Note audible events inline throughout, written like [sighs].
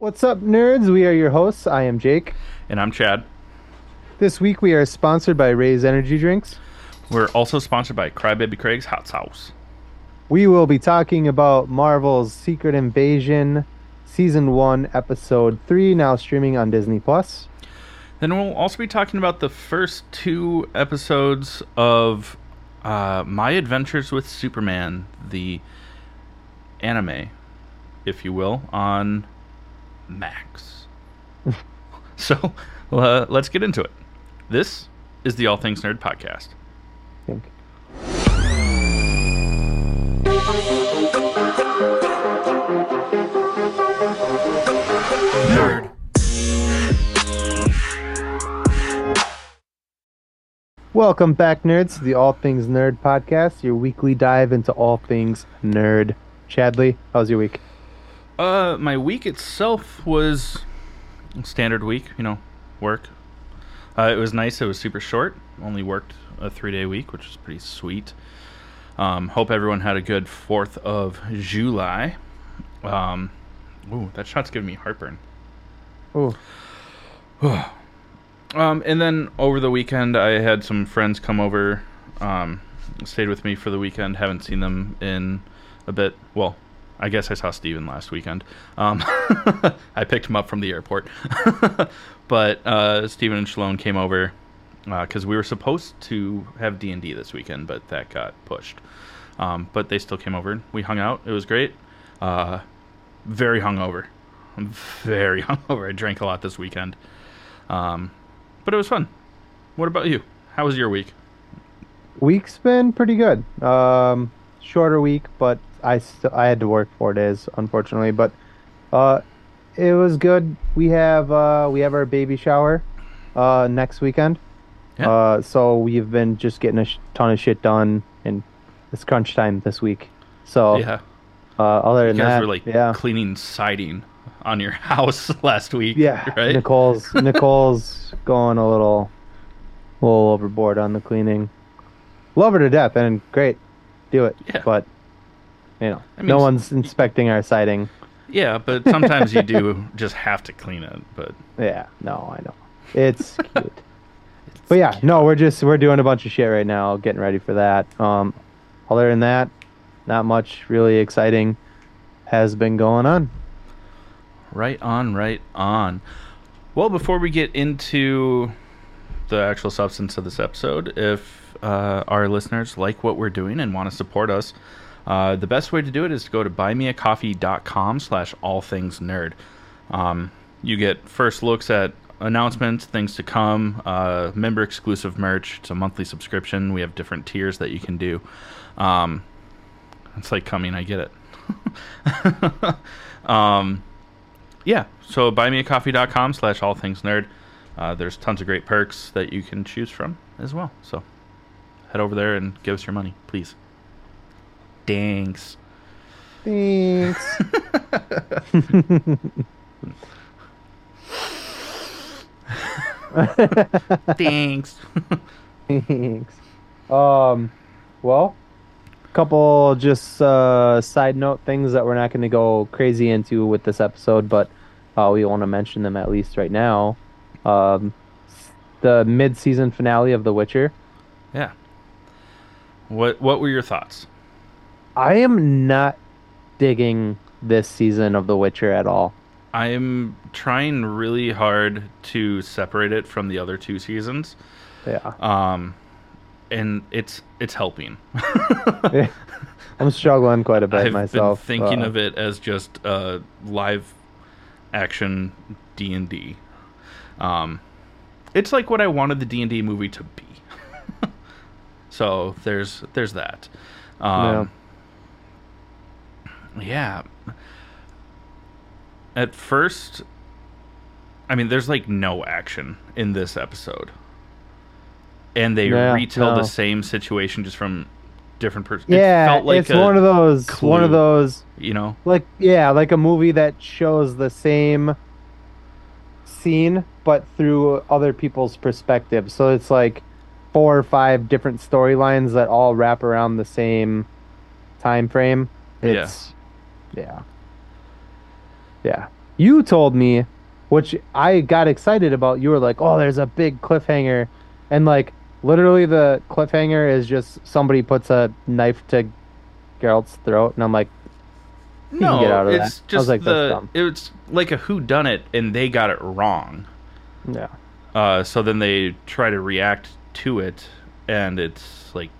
What's up, nerds? We are your hosts. I am Jake. And I'm Chad. This week we are sponsored by Raze Energy Drinks. We're also sponsored by Crybaby Craig's Hot Sauce. We will be talking about Marvel's Secret Invasion, Season 1, Episode 3, now streaming on Disney Plus. Then we'll also be talking about the first two episodes of uh, My Adventures with Superman, the anime, if you will, on Max. [laughs] so uh, let's get into it. This is the All Things Nerd podcast. Nerd. Welcome back, nerds, to the All Things Nerd podcast, your weekly dive into all things nerd. Chadley, how's your week? Uh, my week itself was standard week, you know, work. Uh, it was nice. It was super short. Only worked a three day week, which was pretty sweet. Um, hope everyone had a good 4th of July. Um, ooh, that shot's giving me heartburn. Oh, [sighs] Um, and then over the weekend, I had some friends come over, um, stayed with me for the weekend. Haven't seen them in a bit. Well, I guess I saw Steven last weekend. Um, [laughs] I picked him up from the airport. [laughs] but uh, Steven and Shalone came over because we were supposed to have D&D this weekend, but that got pushed. Um, but they still came over. We hung out. It was great. Uh, very hungover. I'm very [laughs] hungover. I drank a lot this weekend. Um, but it was fun. What about you? How was your week? week's been pretty good. Um, shorter week, but I st- I had to work four days, unfortunately. But uh, it was good. We have uh, we have our baby shower uh, next weekend. Yeah. Uh, so we've been just getting a sh- ton of shit done, and it's crunch time this week. So yeah, uh, other you than guys that, were like yeah, cleaning siding on your [laughs] house last week. yeah. right. Nicole's [laughs] Nicole's going a little, a little overboard on the cleaning. Love her to death, and great, do it. Yeah. But you know, I mean, no one's inspecting our siding. Yeah, but sometimes you do [laughs] just have to clean it. But Yeah, no, I know. It's [laughs] cute. But yeah, no, we're just we're doing a bunch of shit right now, getting ready for that. Um, other than that, not much really exciting has been going on. right on, right on. Well, before we get into the actual substance of this episode, if uh, our listeners like what we're doing and want to support us, uh, the best way to do it is to go to buymeacoffee.com slash all things nerd. Um, you get first looks at announcements, things to come, uh, member exclusive merch. It's a monthly subscription. We have different tiers that you can do. Um, it's like coming, I get it. [laughs] um, yeah, so buymeacoffee.com slash all things nerd. Uh, there's tons of great perks that you can choose from as well. So head over there and give us your money, please. Thanks. Thanks. [laughs] Thanks. Thanks. Um, well, a couple just uh, side note things that we're not going to go crazy into with this episode, but uh, we want to mention them at least right now. Um, the mid-season finale of The Witcher. yeah. What What were your thoughts? I am not digging this season of The Witcher at all. I'm trying really hard to separate it from the other two seasons. Yeah, Um, and it's it's helping. [laughs] I'm struggling quite a bit I've myself. been thinking uh, of it as just a live action D and D. Um, it's like what I wanted the D and D movie to be. So there's there's that. Um, yeah. At first, I mean, there's like no action in this episode, and they Yeah, retell no. the same situation just from different pers- Yeah, it felt like it's one of those. One of those. you know like yeah like a movie that shows the same scene but through other people's perspective so it's like four or five different storylines that all wrap around the same time frame Yeah. it's yeah yeah You told me, which I got excited about. You were like, "Oh, there's a big cliffhanger," and like literally the cliffhanger is just somebody puts a knife to Geralt's throat, and I'm like, no, get out of it's that. Just like, the it's like a who done it and they got it wrong. yeah, Uh, so then they try to react to it, and it's like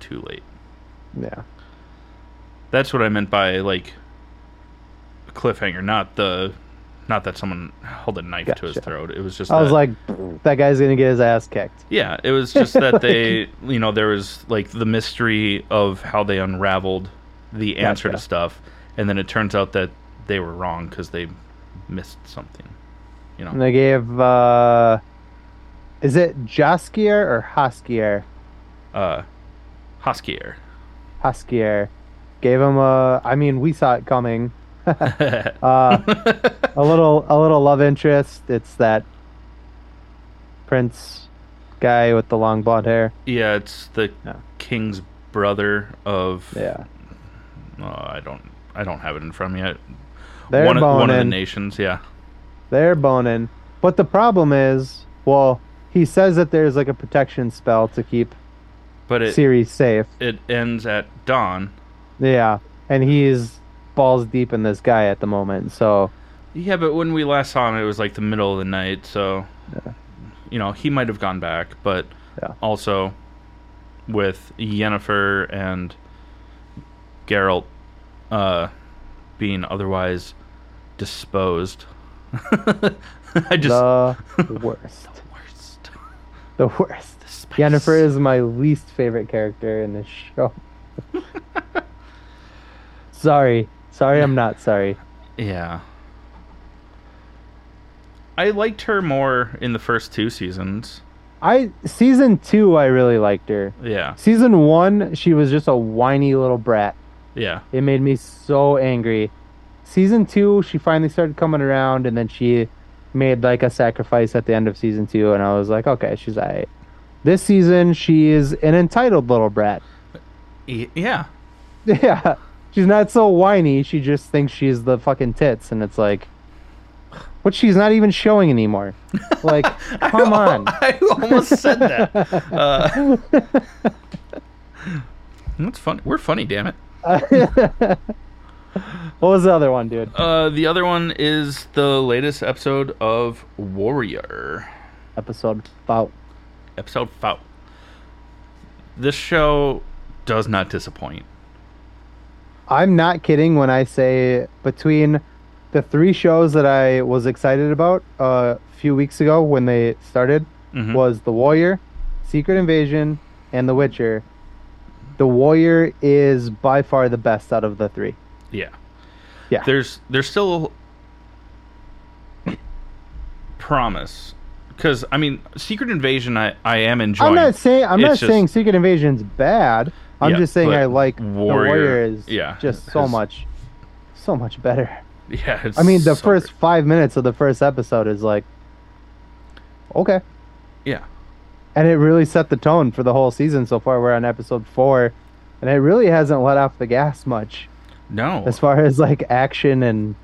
too late. yeah. That's what I meant by like cliffhanger, not the, not that someone held a knife to his throat. It was just. I was like, that guy's gonna get his ass kicked. yeah, it was just that [laughs] they, you know, there was like the mystery of how they unraveled the answer to stuff, and then it turns out that they were wrong because they missed something. You know. And they gave, uh, is it Jaskier or Hoskier? uh, Hoskier. Hoskier. Gave him a. I mean, we saw it coming. [laughs] [laughs] Uh, a little, a little love interest. It's that prince guy with the long blonde hair. yeah, it's the Yeah. king's brother of. Yeah, Oh, I don't. I don't have it in front of me. They're one, of, one of the boning. nations. Yeah. They're boning. But the problem is, well, he says that there's like a protection spell to keep But it Ciri safe. it ends at dawn. Yeah, and he's balls deep in this guy at the moment. So Yeah, but when we last saw him, it was like the middle of the night, so you know he might have gone back, but Yeah. also with Yennefer and Geralt uh, being otherwise disposed, [laughs] I just the worst. The worst. The spice. Is my least favorite character in this show. [laughs] sorry, sorry, I'm not sorry. Yeah. I liked her more in the first two seasons. I season two, I really liked her. Yeah, Season one, she was just a whiny little brat. yeah, It made me so angry. Season two, she finally started coming around, and then she made like a sacrifice at the end of season two, and I was like, okay, she's alright. This season, she is an entitled little brat. Yeah. [laughs] Yeah, she's not so whiny. She just thinks she's the fucking tits, and it's like, what she's not even showing anymore. [laughs] Like, come on. [laughs] I almost said that. Uh, that's fun. We're funny, damn it. [laughs] what was the other one, dude? Uh, the other one is the latest episode of Warrior, Episode about episode five. This show does not disappoint. I'm not kidding when I say between the three shows that I was excited about uh, a few weeks ago when they started Mhm. was The Warrior, Secret Invasion, and The Witcher. The Warrior is by far the best out of the three. Yeah. Yeah. There's there's still promise because I mean Secret Invasion I I am enjoying. I'm not saying I'm not just- saying Secret Invasion's bad. I'm Yeah, just saying I like Warrior- is yeah, just [laughs] so much so much better. yeah. It's I mean the so first great. 5 minutes of the first episode is like okay. Yeah. and it really set the tone for the whole season so far. We're on episode four, and it really hasn't let off the gas much No. as far as like action and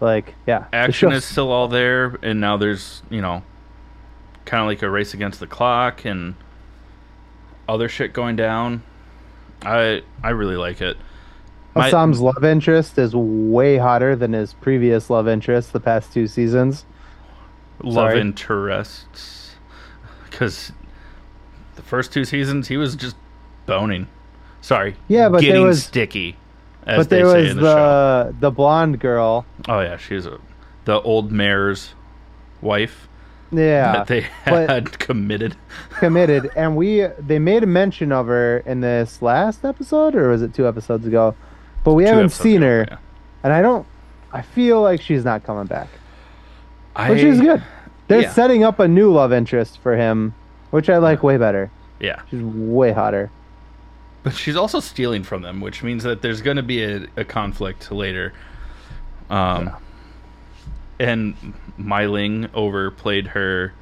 like yeah. action is still all there and now there's you know kind of like a race against the clock and other shit going down i i really like it My- Assam's love interest is way hotter than his previous love interest the past two seasons. love sorry. interests because the first two seasons he was just boning sorry Yeah, but getting was- sticky as but they there was the, the the blonde girl. oh yeah she's a the old mayor's wife Yeah, that they but- [laughs] had committed committed, [laughs] and we they made a mention of her in this last episode, or was it two episodes ago? But we Two haven't seen ago, her, yeah. and I don't. I feel like she's not coming back. I, which is good. They're yeah. setting up a new love interest for him, which I like way better. yeah She's way hotter. But she's also stealing from them, which means that there's going to be a, a conflict later. Um, and Mai Ling overplayed her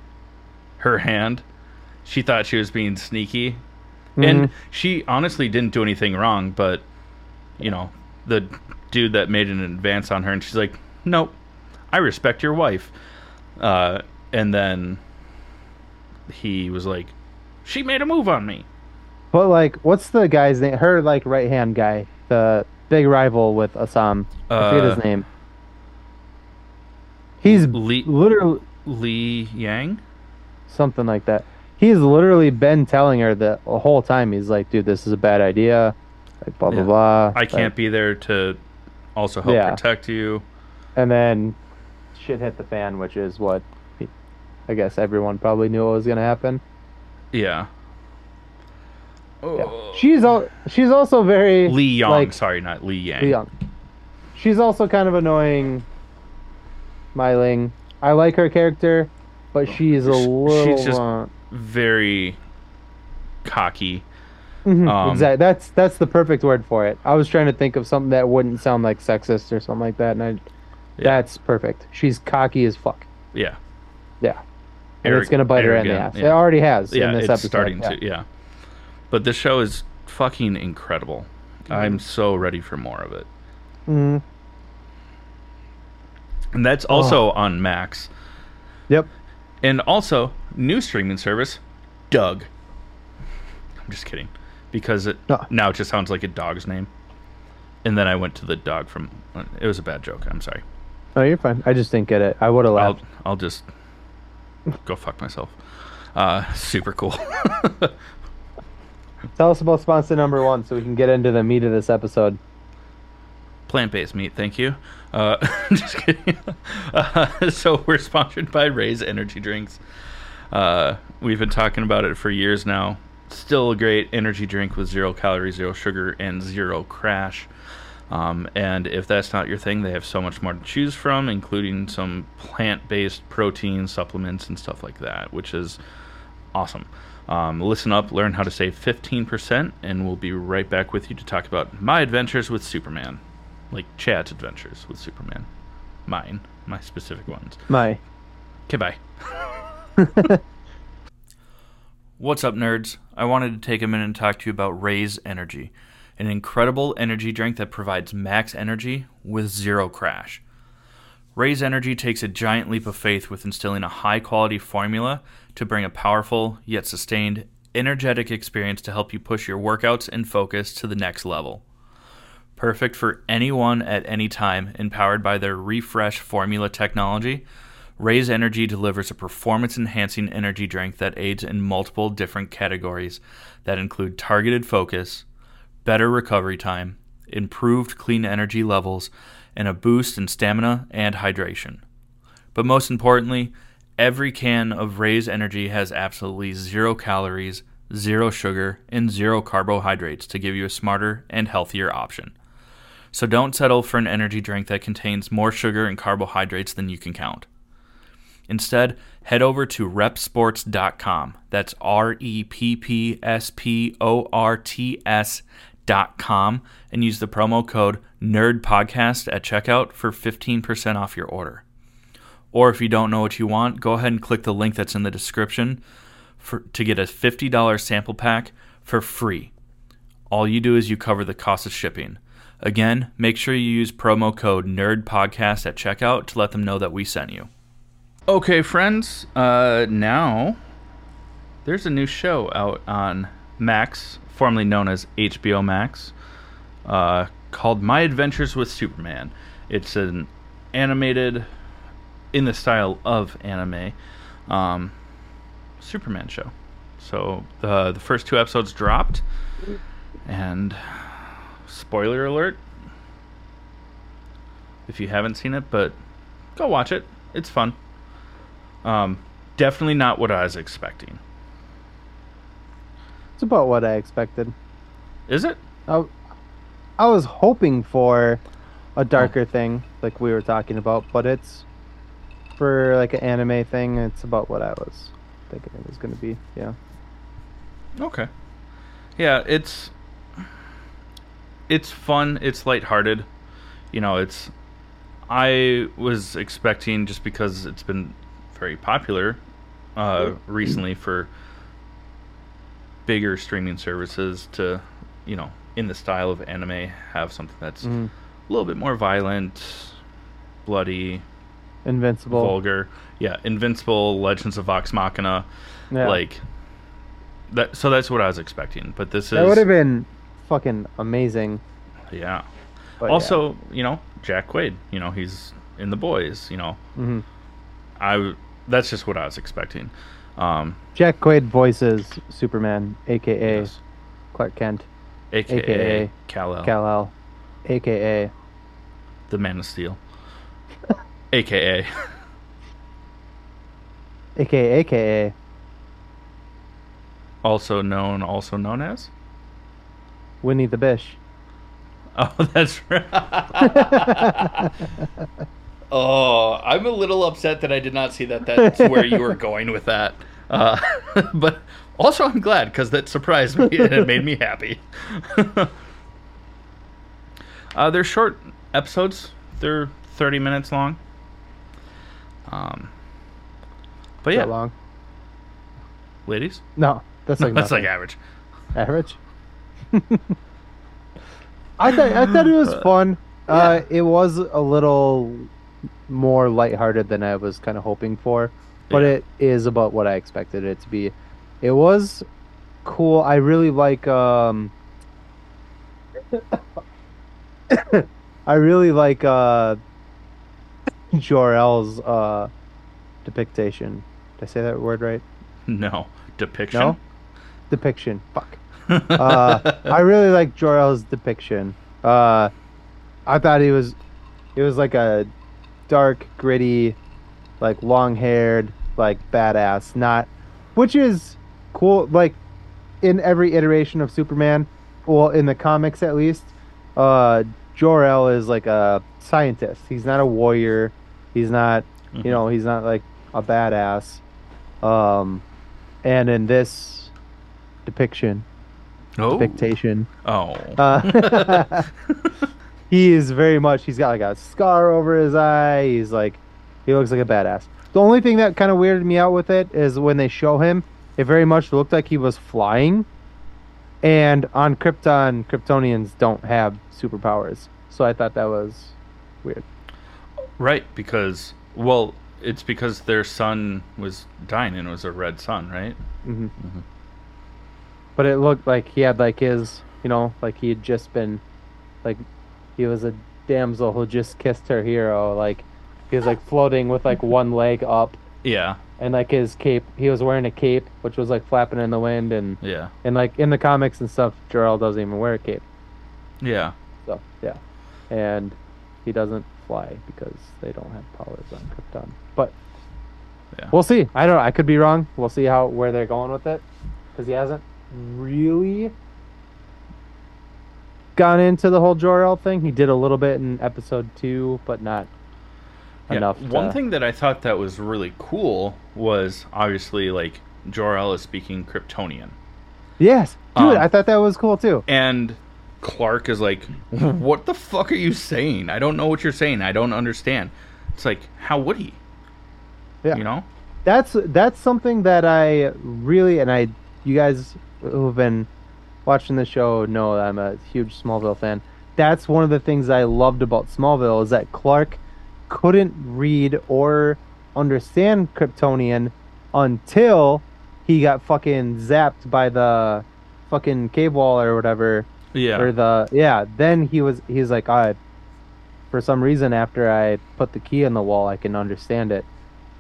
her hand. She thought she was being sneaky, and Mhm. she honestly didn't do anything wrong. But you know, the dude that made an advance on her, and she's like, nope, I respect your wife. Uh, and then he was like, she made a move on me. But like, what's the guy's name? Her like right hand guy, the big rival with Assam. I forget Uh, his name. He's Li- literally Li Yang. something like that. He's literally been telling her the whole time. He's like, "Dude, this is a bad idea." Like blah blah Yeah. blah. I can't be there to also help Yeah. protect you. and then shit hit the fan, which is what I guess everyone probably knew what was gonna happen. Yeah. Yeah. Oh. She's al- she's also very Li Yang. like sorry, not Li Yang. Li Young. She's also kind of annoying. Mai Ling. I like her character, but she's a Sh- she's little. just- uh, Very cocky. mhm, um, exactly. That's that's the perfect word for it. I was trying to think of something that wouldn't sound like sexist or something like that, and I, Yeah. that's perfect. She's cocky as fuck. Yeah. Yeah. And it's gonna bite her in the ass. yeah. It already has Yeah, in this it's episode. starting yeah. to. Yeah. But this show is fucking incredible. Mm-hmm. I'm so ready for more of it. Mhm. And that's also on Max. Yep. And also, new streaming service, Doug. I'm just kidding. Because it No. now it just sounds like a dog's name. And then I went to the dog from. It was a bad joke. I'm sorry. Oh, you're fine. I just didn't get it. I would have I'll. I'll just go fuck myself. Uh, super cool. [laughs] Tell us about sponsor number one, so we can get into the meat of this episode. Plant-based meat, thank you. Uh, [laughs] just kidding. Uh, so we're sponsored by Raze Energy Drinks. Uh, we've been talking about it for years now. Still a great energy drink with zero calories, zero sugar, and zero crash. Um, and if that's not your thing, they have so much more to choose from, including some plant-based protein supplements and stuff like that, which is awesome. Um, listen up, learn how to save 15%, and we'll be right back with you to talk about my adventures with Superman. Like Chad's adventures with Superman. Mine, my specific ones. My. Okay, bye. [laughs] What's up, nerds? I wanted to take a minute and talk to you about Raze Energy, an incredible energy drink that provides max energy with zero crash. Raze Energy takes a giant leap of faith with instilling a high quality formula to bring a powerful, yet sustained, energetic experience to help you push your workouts and focus to the next level. Perfect for anyone at any time, empowered by their refresh formula technology. Raze Energy delivers a performance enhancing energy drink that aids in multiple different categories that include targeted focus, better recovery time, improved clean energy levels, and a boost in stamina and hydration. But most importantly, every can of Raze Energy has absolutely zero calories, zero sugar, and zero carbohydrates to give you a smarter and healthier option. So don't settle for an energy drink that contains more sugar and carbohydrates than you can count. Instead, head over to reppsports.com. That's R E P P S P O R T S.com and use the promo code NERDPODCAST at checkout for 15% off your order. Or if you don't know what you want, go ahead and click the link that's in the description for, to get a $50 sample pack for free. All you do is you cover the cost of shipping. Again, make sure you use promo code NERDPODCAST at checkout to let them know that we sent you. Okay, friends, uh, now there's a new show out on Max, formerly known as HBO Max, uh, called My Adventures with Superman. It's an animated, in the style of anime, um, Superman show. So the the first two episodes dropped, and spoiler alert if you haven't seen it, but go watch it. It's fun. Um, definitely not what I was expecting. It's about what I expected. Is it? I, I was hoping for a darker thing, like we were talking about, but it's for like an anime thing. It's about what I was thinking it was going to be. Yeah. Okay. Yeah, it's it's fun. It's lighthearted. You know, it's I was expecting just because it's been very popular uh, recently for bigger streaming services to, you know, in the style of anime, have something that's Mhm. a little bit more violent, bloody, Invincible. vulgar. Yeah, Invincible, Legends of Vox Machina, Yeah. like that. So that's what I was expecting. But this that would have been fucking amazing. yeah. but also, you know, Jack Quaid. You know, he's in the boys. You know, yeah. Mhm. I that's just what I was expecting. Um, Jack Quaid voices Superman, aka yes. Clark Kent, AKA, AKA Kal-El, Kal El, aka the Man of Steel, AKA aka aka also known also known as. Winnie the Bish. Oh, [laughs] that's right. [laughs] oh, I'm a little upset that I did not see that. That's where you were going with that. Uh, [laughs] but also, I'm glad because that surprised me and it made me happy. uh, they're short episodes. They're 30 minutes long. Um, but yeah, that long? ladies, No, that's like that's like average. average. [laughs] I thought I thought it was fun. Uh, it was a little more lighthearted than I was kind of hoping for, but Yeah. it is about what I expected it to be. It was cool. I really like. Um, [coughs] I really like uh, [laughs] Jor-El's uh, depiction. Did I say that word right? No depiction. No, depiction. Fuck. uh, I really like Jor-El's depiction. Uh, I thought he was, it was like a dark, gritty, like long-haired, like badass. Not, which is cool. Like in every iteration of Superman, well, in the comics at least, uh, Jor-El is like a scientist. He's not a warrior. He's not, Mhm. you know, he's not like a badass. Um, and in this depiction, oh. depiction, Oh. uh, [laughs] [laughs] he is very much. He's got like a scar over his eye. He's like, he looks like a badass. The only thing that kind of weirded me out with it is when they show him, it very much looked like he was flying. And on Krypton, Kryptonians don't have superpowers, so I thought that was weird. Right, because well, it's because their sun was dying and it was a red sun, right? hmm Mhm. But it looked like he had like his, you know, like he had just been, like, he was a damsel who just kissed her hero. Like, he was like floating with like one leg up, Yeah, and like his cape. He was wearing a cape, which was like flapping in the wind, and yeah, and like in the comics and stuff, Jor-El doesn't even wear a cape. yeah. So yeah, and he doesn't fly because they don't have powers on Krypton. But Yeah. we'll see. I don't. know. I could be wrong. We'll see how where they're going with it because he hasn't really gone into the whole Jor-El thing. He did a little bit in episode two, but not Yeah, enough. One thing that I thought that was really cool was obviously like Jor-El is speaking Kryptonian, Yes, dude. Um, I thought that was cool too. and Clark is like, [laughs] "What the fuck are you saying? I don't know what you're saying. I don't understand." It's like, how would he? Yeah. You know? that's that's something that I really and I you guys who've been watching the show know that I'm a huge Smallville fan. That's one of the things I loved about Smallville is that Clark couldn't read or understand Kryptonian until he got fucking zapped by the fucking cave wall or whatever Yeah. or the yeah then he was he's like i for some reason after i put the key in the wall i can understand it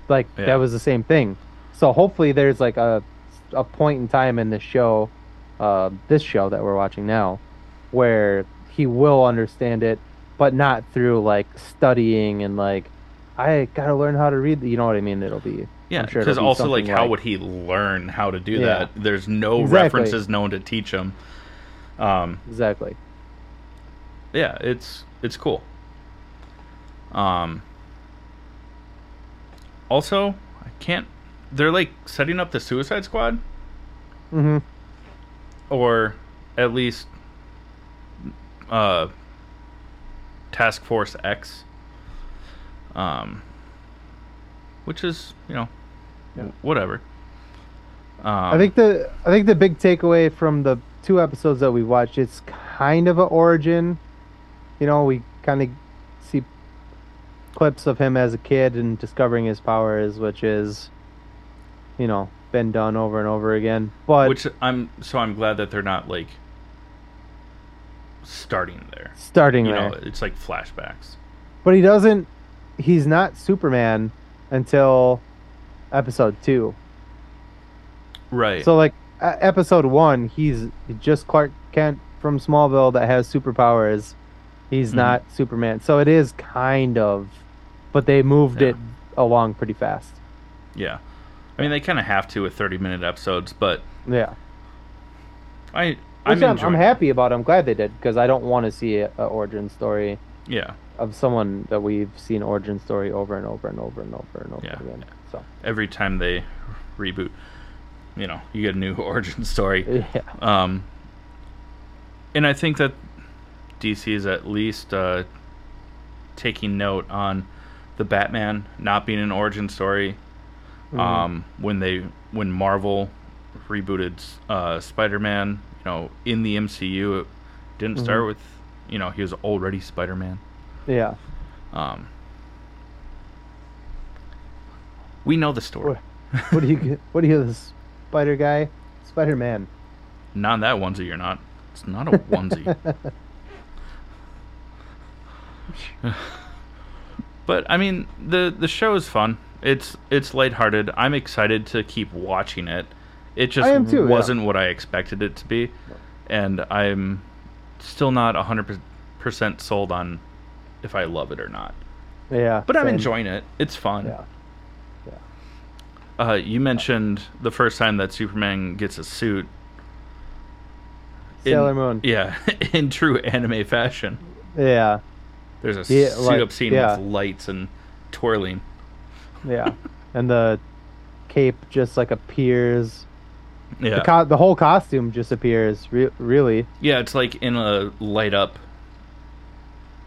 like Yeah. that was the same thing so hopefully there's like a a point in time in the show uh this show that we're watching now where he will understand it but not through like studying and like i gotta learn how to read you know what i mean it'll be Yeah, I'm sure because be also like how like- would he learn how to do Yeah. that? There's no Exactly. references known to teach him. Um, exactly yeah, it's it's cool. Um, also, I can't. They're like setting up the Suicide Squad, mm-hmm or at least uh, Task Force X. Um, which is you know, Yeah. whatever. Um, I think the I think the big takeaway from the two episodes that we watched, it's kind of an origin. You know, we kind of see clips of him as a kid and discovering his powers, which is, you know, been done over and over again. But Which I'm so I'm glad that they're not like starting there. starting You there, know, it's like flashbacks. but he doesn't. He's not Superman until episode two. Right. So like episode one, he's just Clark Kent from Smallville that has superpowers. He's Mhm. not Superman. So it is kind of, but they moved Yeah. it along pretty fast. yeah. I mean, they kind of have to with 30 minute episodes, but Yeah. I I'm I'm, I'm, happy about. It. I'm glad they did because I don't want to see a, a origin story Yeah. of someone that we've seen origin story over and over and over and over and over Yeah. again. So Every time they reboot, you know, you get a new [laughs] origin story. yeah, Um, and I think that DC is at least uh, taking note on the Batman not being an origin story. Mhm. Um, when they when Marvel rebooted uh, Spider-Man, you know, in the MCU, it didn't start Mhm. with, you know, he was already Spider-Man. yeah. Um, we know the story. What do you get? What do you the [laughs] Spider guy? Spider Man. Not in that onesie, you're not. It's not a onesie. [laughs] but I mean, the the show is fun. It's it's lighthearted. I'm excited to keep watching it. It just too, wasn't what I expected it to be, and I'm still not 100% sold on if I love it or not. Yeah. But I'm enjoying it. It's fun. Yeah. Uh, you mentioned the first time that Superman gets a suit. in- Sailor Moon. Yeah, [laughs] in true anime fashion. Yeah. There's a Yeah, suit like- up scene yeah. with lights and twirling. Yeah. and the cape just like appears. Yeah, The, co- the whole costume just appears. Re- really. yeah, it's like in a light up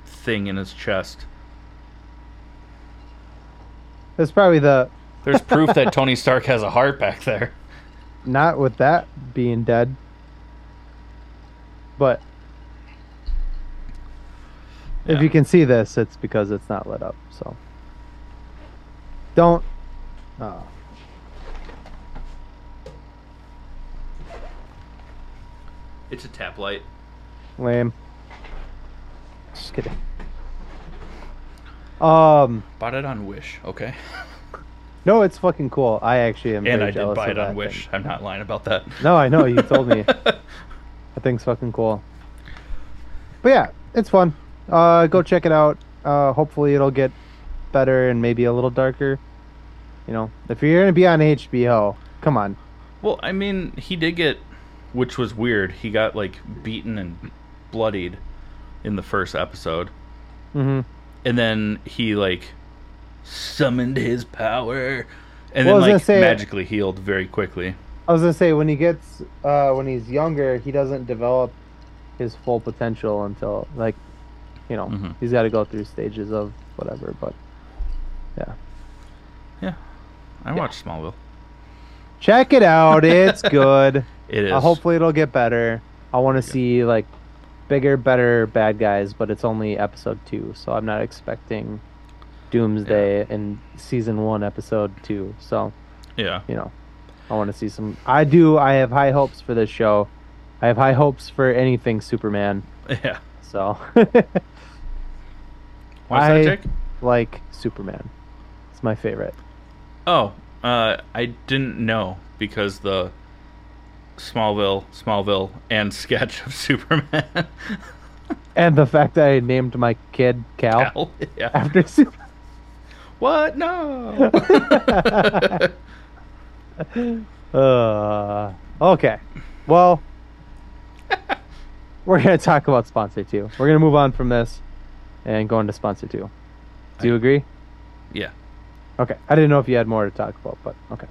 thing in his chest. It's probably the There's proof that Tony Stark has a heart back there. not with that being dead. But if you can see this, it's because it's not lit up. So don't. Uh, It's a tap light. lame. Just kidding. Um, Bought it on Wish. Okay. [laughs] no, it's fucking cool. I actually am. and I did buy it on Wish. Thing. I'm not lying about that. No, I know you told me. [laughs] I think's fucking cool. But yeah, it's fun. Uh, go check it out. Uh, hopefully it'll get better and maybe a little darker. You know, if you're gonna be on HBO, come on. Well, I mean, he did get, which was weird. He got like beaten and bloodied in the first episode, mm-hmm. and then he like summoned his power, and Well, then like say- magically healed very quickly. I was gonna say when he gets, uh, when he's younger, he doesn't develop his full potential until like, you know, Mhm. he's got to go through stages of whatever. But yeah, Yeah, I Yeah. watched Smallville. check it out. It's [laughs] good. It is. Uh, hopefully it'll get better. I want to Yeah. see like bigger, better bad guys, but it's only episode two, so I'm not expecting Doomsday in season one, episode two. So Yeah. you know, I want to see some. I do. I have high hopes for this show. I have high hopes for anything Superman. [laughs] Yeah. So [laughs] What's I- that, like Superman. It's my favorite. Oh, uh, I didn't know because the Smallville, Smallville, and [laughs] sketch of Superman. And the fact that I named my kid Cal, Cal? Yeah. after Superman. What? No. [laughs] Uh, okay. Well, [laughs] we're going to talk about sponsor two. We're going to move on from this and go into sponsor two. Do you agree? yeah. Okay. I didn't know if you had more to talk about, but okay.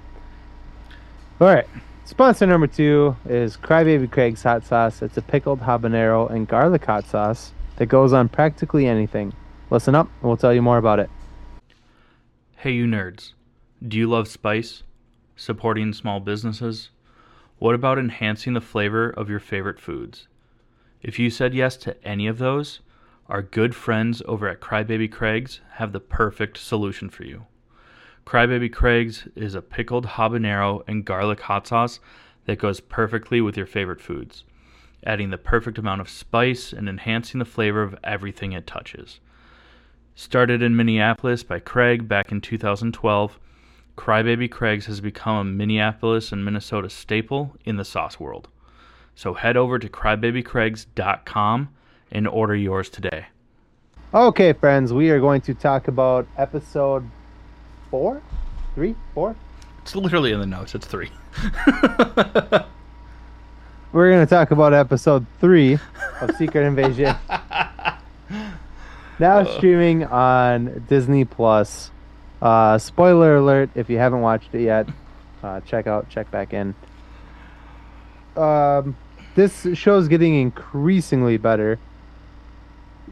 All right. Sponsor number two is Crybaby Craig's Hot Sauce. It's a pickled habanero and garlic hot sauce that goes on practically anything. Listen up, and we'll tell you more about it. Hey, you nerds. Do you love spice? Supporting small businesses? What about enhancing the flavor of your favorite foods? If you said yes to any of those, Our good friends over at Crybaby Craig's have the perfect solution for you. Crybaby Craig's is a pickled habanero and garlic hot sauce that goes perfectly with your favorite foods, adding the perfect amount of spice and enhancing the flavor of everything it touches. Started in Minneapolis by Craig back in 2012, Crybaby Craig's has become a Minneapolis and Minnesota staple in the sauce world. So head over to crybabycraigs.com and order yours today. Okay, friends, we are going to talk about episode four, three, four. It's literally in the notes. It's three. [laughs] We're going to talk about episode three of [laughs] Secret Invasion. [laughs] now streaming on Disney Plus. Uh, spoiler alert: if you haven't watched it yet, uh, check out, check back in. Um, this show's getting increasingly better.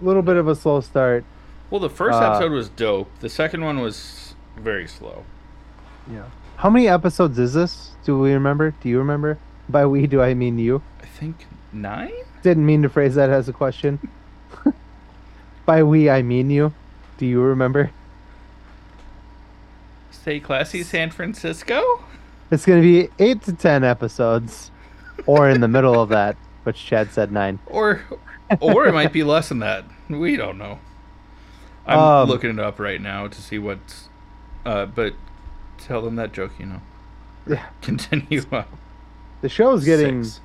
A little bit of a slow start. well, the first Uh, episode was dope. The second one was very slow. Yeah. How many episodes is this? Do we remember? Do you remember? By we, do I mean you? I think nine. Didn't mean to phrase that as a question. [laughs] By we, I mean you. Do you remember? Stay classy, San Francisco. It's going to be eight to ten episodes, or in the middle of that, which Chad said nine. Or, or it might be less than that. We don't know. I'm Um, looking it up right now to see what's. Uh, but tell them that joke, you know. Yeah. Continue. on. The show's getting Six.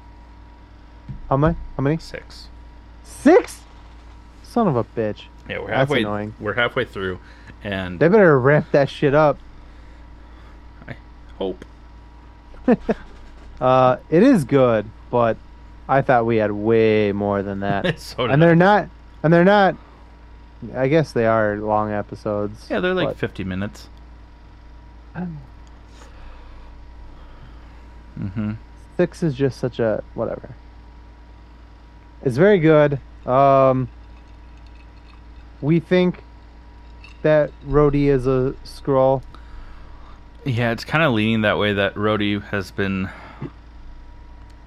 how many? How many? Six. Six? Son of a bitch! Yeah, we're That's halfway. annoying. We're halfway through, and They better ramp that shit up. I hope. [laughs] Uh, it is good, but I thought we had way more than that. [laughs] so and they're not and they're not i guess they are long episodes yeah, they're like but- 50 minutes. [sighs] Mm-hmm. six is just such a whatever it's very good um we think that Rhodey is a Skrull Yeah, it's kind of leaning that way that Rhodey has been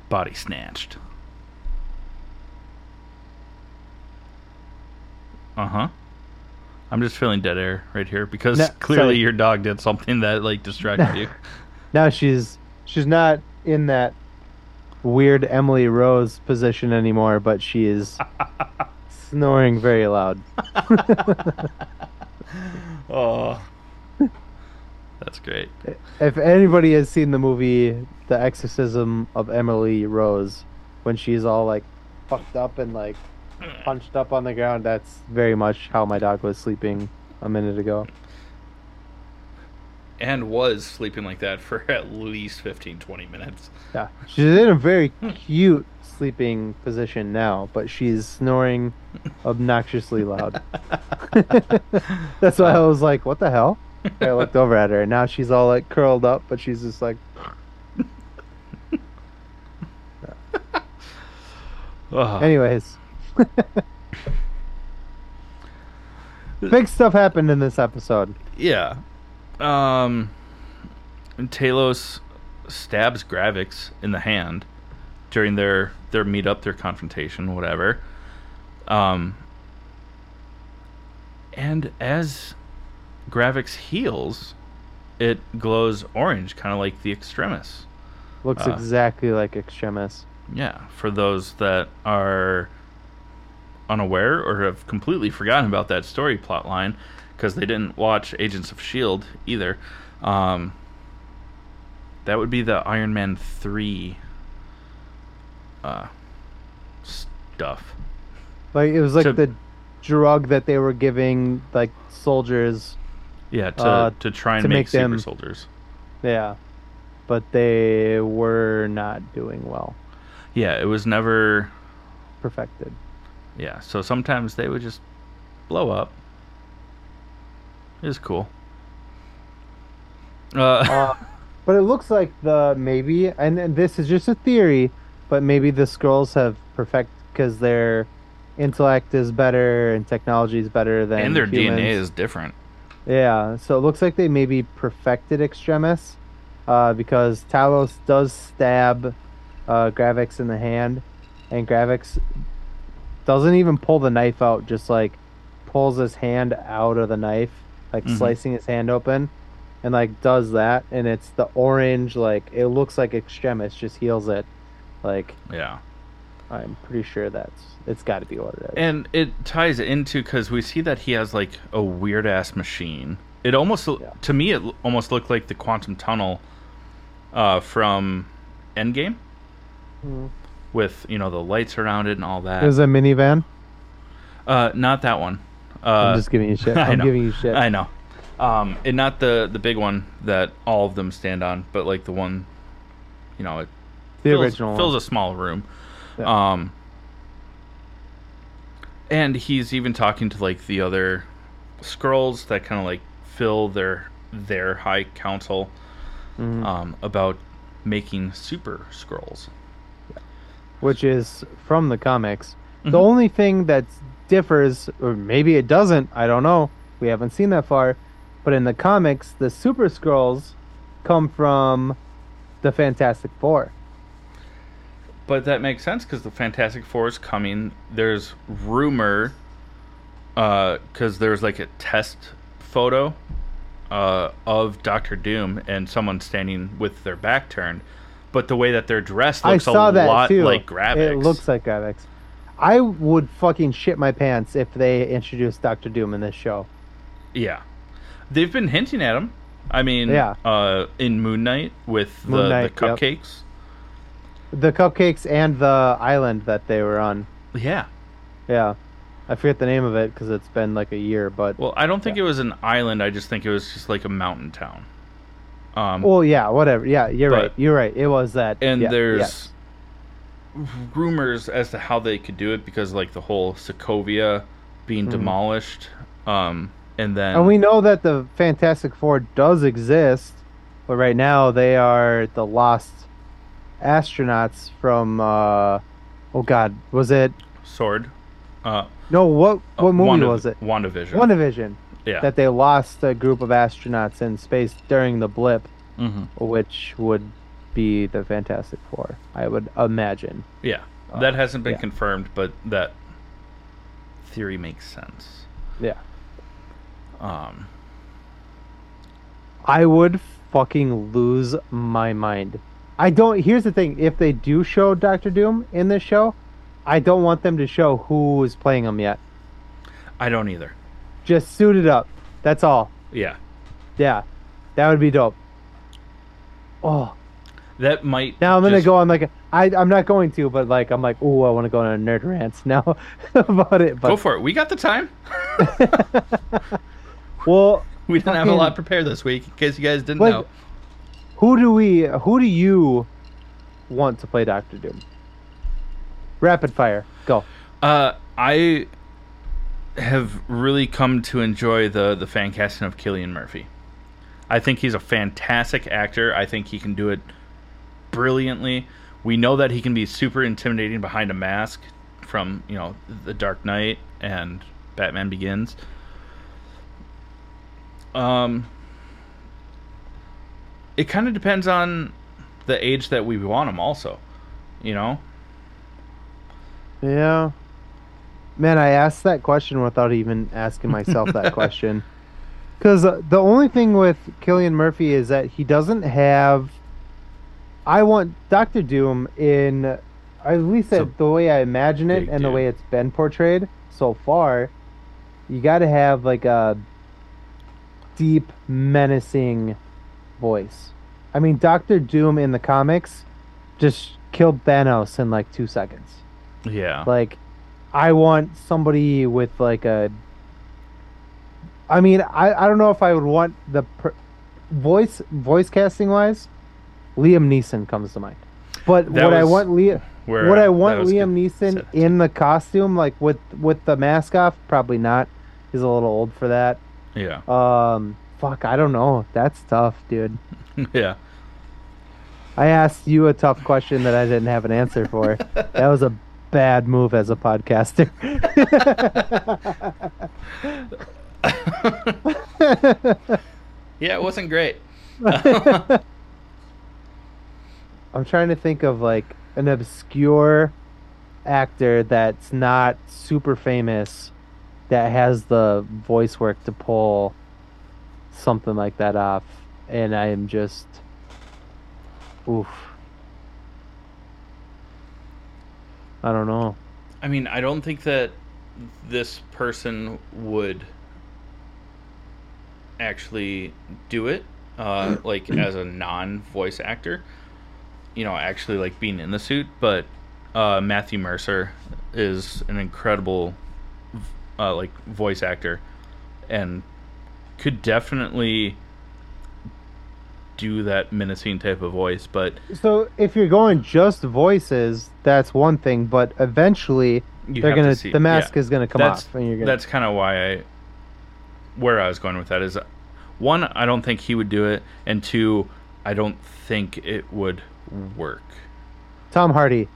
body snatched. Uh huh. I'm just feeling dead air right here because No, clearly sorry. your dog did something that like distracted you. [laughs] now she's she's not in that weird emily rose position anymore but she is [laughs] snoring very loud [laughs] [laughs] oh, that's great. if anybody has seen the movie The Exorcism of Emily Rose, when she's all like fucked up and like punched up on the ground, that's very much how my dog was sleeping a minute ago. And was sleeping like that for at least 15, 20 minutes. Yeah, she's in a very cute sleeping position now, but she's snoring [laughs] obnoxiously loud. [laughs] that's why I was like, "What the hell?" I looked over at her, and now she's all like curled up, but she's just like. [laughs] Anyways. Big stuff happened in this episode. Yeah. Um and Talos stabs Gravik in the hand during their their meetup, their confrontation, whatever. Um and as Gravik heals, it glows orange, kind of like the Extremis. Looks Uh. exactly like Extremis. Yeah, for those that are unaware or have completely forgotten about that story plot line because they didn't watch Agents of Shield either. Um, that would be the Iron Man three uh, stuff. Like it was like To- the drug that they were giving like soldiers. Yeah, to Uh, to try and to make, make super them- soldiers. Yeah. But they were not doing well. Yeah, it was never. Perfected. Yeah, so sometimes they would just blow up. It was cool. Uh, Uh, [laughs] but it looks like the maybe, and, and this is just a theory, but maybe the Skrulls have perfect because their intellect is better and technology is better than and their humans. DNA is different. Yeah, so it looks like they maybe perfected Extremis, uh, because Talos does stab uh, Gravik in the hand, and Gravik doesn't even pull the knife out, just like pulls his hand out of the knife, like Mhm. slicing his hand open, and like does that, and it's the orange, like it looks like extremis just heals it. Like Yeah. I'm pretty sure that's it's got to be what it is. And it ties into because we see that he has like a weird ass machine. It almost Yeah. to me it almost looked like the quantum tunnel uh, from Endgame Mhm. with you know the lights around it and all that. It a minivan. uh, not that one. Uh, I'm just giving you shit. [laughs] I I'm giving you shit. I know. Um, and not the the big one that all of them stand on, but like the one, you know, it the fills, original. fills one. a small room. Yeah. Um, and he's even talking to like the other Skrulls that kind of like fill their their high council Mhm. um, about making super Skrulls. which is from the comics. Mhm. The only thing that differs, or maybe it doesn't, I don't know. We haven't seen that far. But in the comics, the Super Skrulls come from the Fantastic Four. But that makes sense because the Fantastic Four is coming. There's rumor, because there's like a test photo uh, of Doctor Doom and someone standing with their back turned. But the way that they're dressed I looks saw a that lot too. like Gravik. It looks like Gravik. I would fucking shit my pants if they introduced Doctor Doom in this show. yeah. They've been hinting at him. I mean, Yeah. uh, in Moon Knight with Moon the, Knight, the yep. Cupcakes. The cupcakes and the island that they were on. Yeah. Yeah. I forget the name of it because it's been like a year, but Well, I don't think Yeah. it was an island. I just think it was just like a mountain town. Um, well, yeah, whatever. Yeah, you're But- right. You're right. It was that. and yeah, there's yes. rumors as to how they could do it because like the whole Sokovia being Mhm. demolished um and then And we know that the Fantastic Four does exist, but right now they are the lost astronauts from. uh Oh God, was it? sword uh No, what what movie Wanda- was it? WandaVision. WandaVision. yeah That they lost a group of astronauts in space during the blip, hmm which would be the Fantastic Four, I would imagine. yeah Uh, that hasn't been yeah. confirmed but that theory makes sense Yeah. um I would fucking lose my mind. I don't. Here's the thing: if they do show Doctor Doom in this show, I don't want them to show who is playing him yet. I don't either Just suit it up. That's all. yeah Yeah, that would be dope. Oh, that might now I'm gonna just- go on like a, I. I'm not going to, but like I'm like, oh, I want to go on a nerd rant [laughs] now [laughs] about it. But go for it we got the time [laughs] well, we didn't have a lot prepared this week in case you guys didn't Like- know who do we? Who do you want to play Doctor Doom? Rapid fire, go. Uh, I have really come to enjoy the the fan casting of Cillian Murphy. I think he's a fantastic actor. I think he can do it brilliantly. We know that he can be super intimidating behind a mask from, you know, The Dark Knight and Batman Begins. Um it kind of depends on the age that we want him also, you know? Yeah. Man, I asked that question without even asking myself that [laughs] question. Because uh, the only thing with Cillian Murphy is that he doesn't have. I want Doctor Doom in, at least So, the way I imagine it big and the way it's been portrayed so far. You got to have like a deep, menacing voice. I mean, Doctor Doom in the comics just killed Thanos in like two seconds. Yeah. Like, I want somebody with like a. I mean, I, I don't know if I would want the per, voice voice casting wise. Liam Neeson comes to mind, but That what I want Liam what I want Liam. Neeson in the costume, like with with the mask off, probably not. He's a little old for that. Yeah. Um, fuck, I don't know. That's tough, dude. [laughs] yeah. I asked you a tough question that I didn't have an answer for. [laughs] that was a bad move as a podcaster. [laughs] yeah, it wasn't great. I'm trying to think of like an obscure actor that's not super famous that has the voice work to pull something like that off. And I am just. Oof. I don't know. I mean, I don't think that this person would actually do it, uh, [clears throat] like as a non-voice actor. You know, actually like being in the suit, but uh, Matthew Mercer is an incredible, uh, like voice actor, and could definitely do that menacing type of voice. But So if you're going just voices, that's one thing, but eventually you they're have to gonna see- the mask yeah. is gonna come that's, off, and you're gonna. That's kind of why I, where I was going with that is, one, I don't think he would do it, and two, I don't think it would work. Tom Hardy.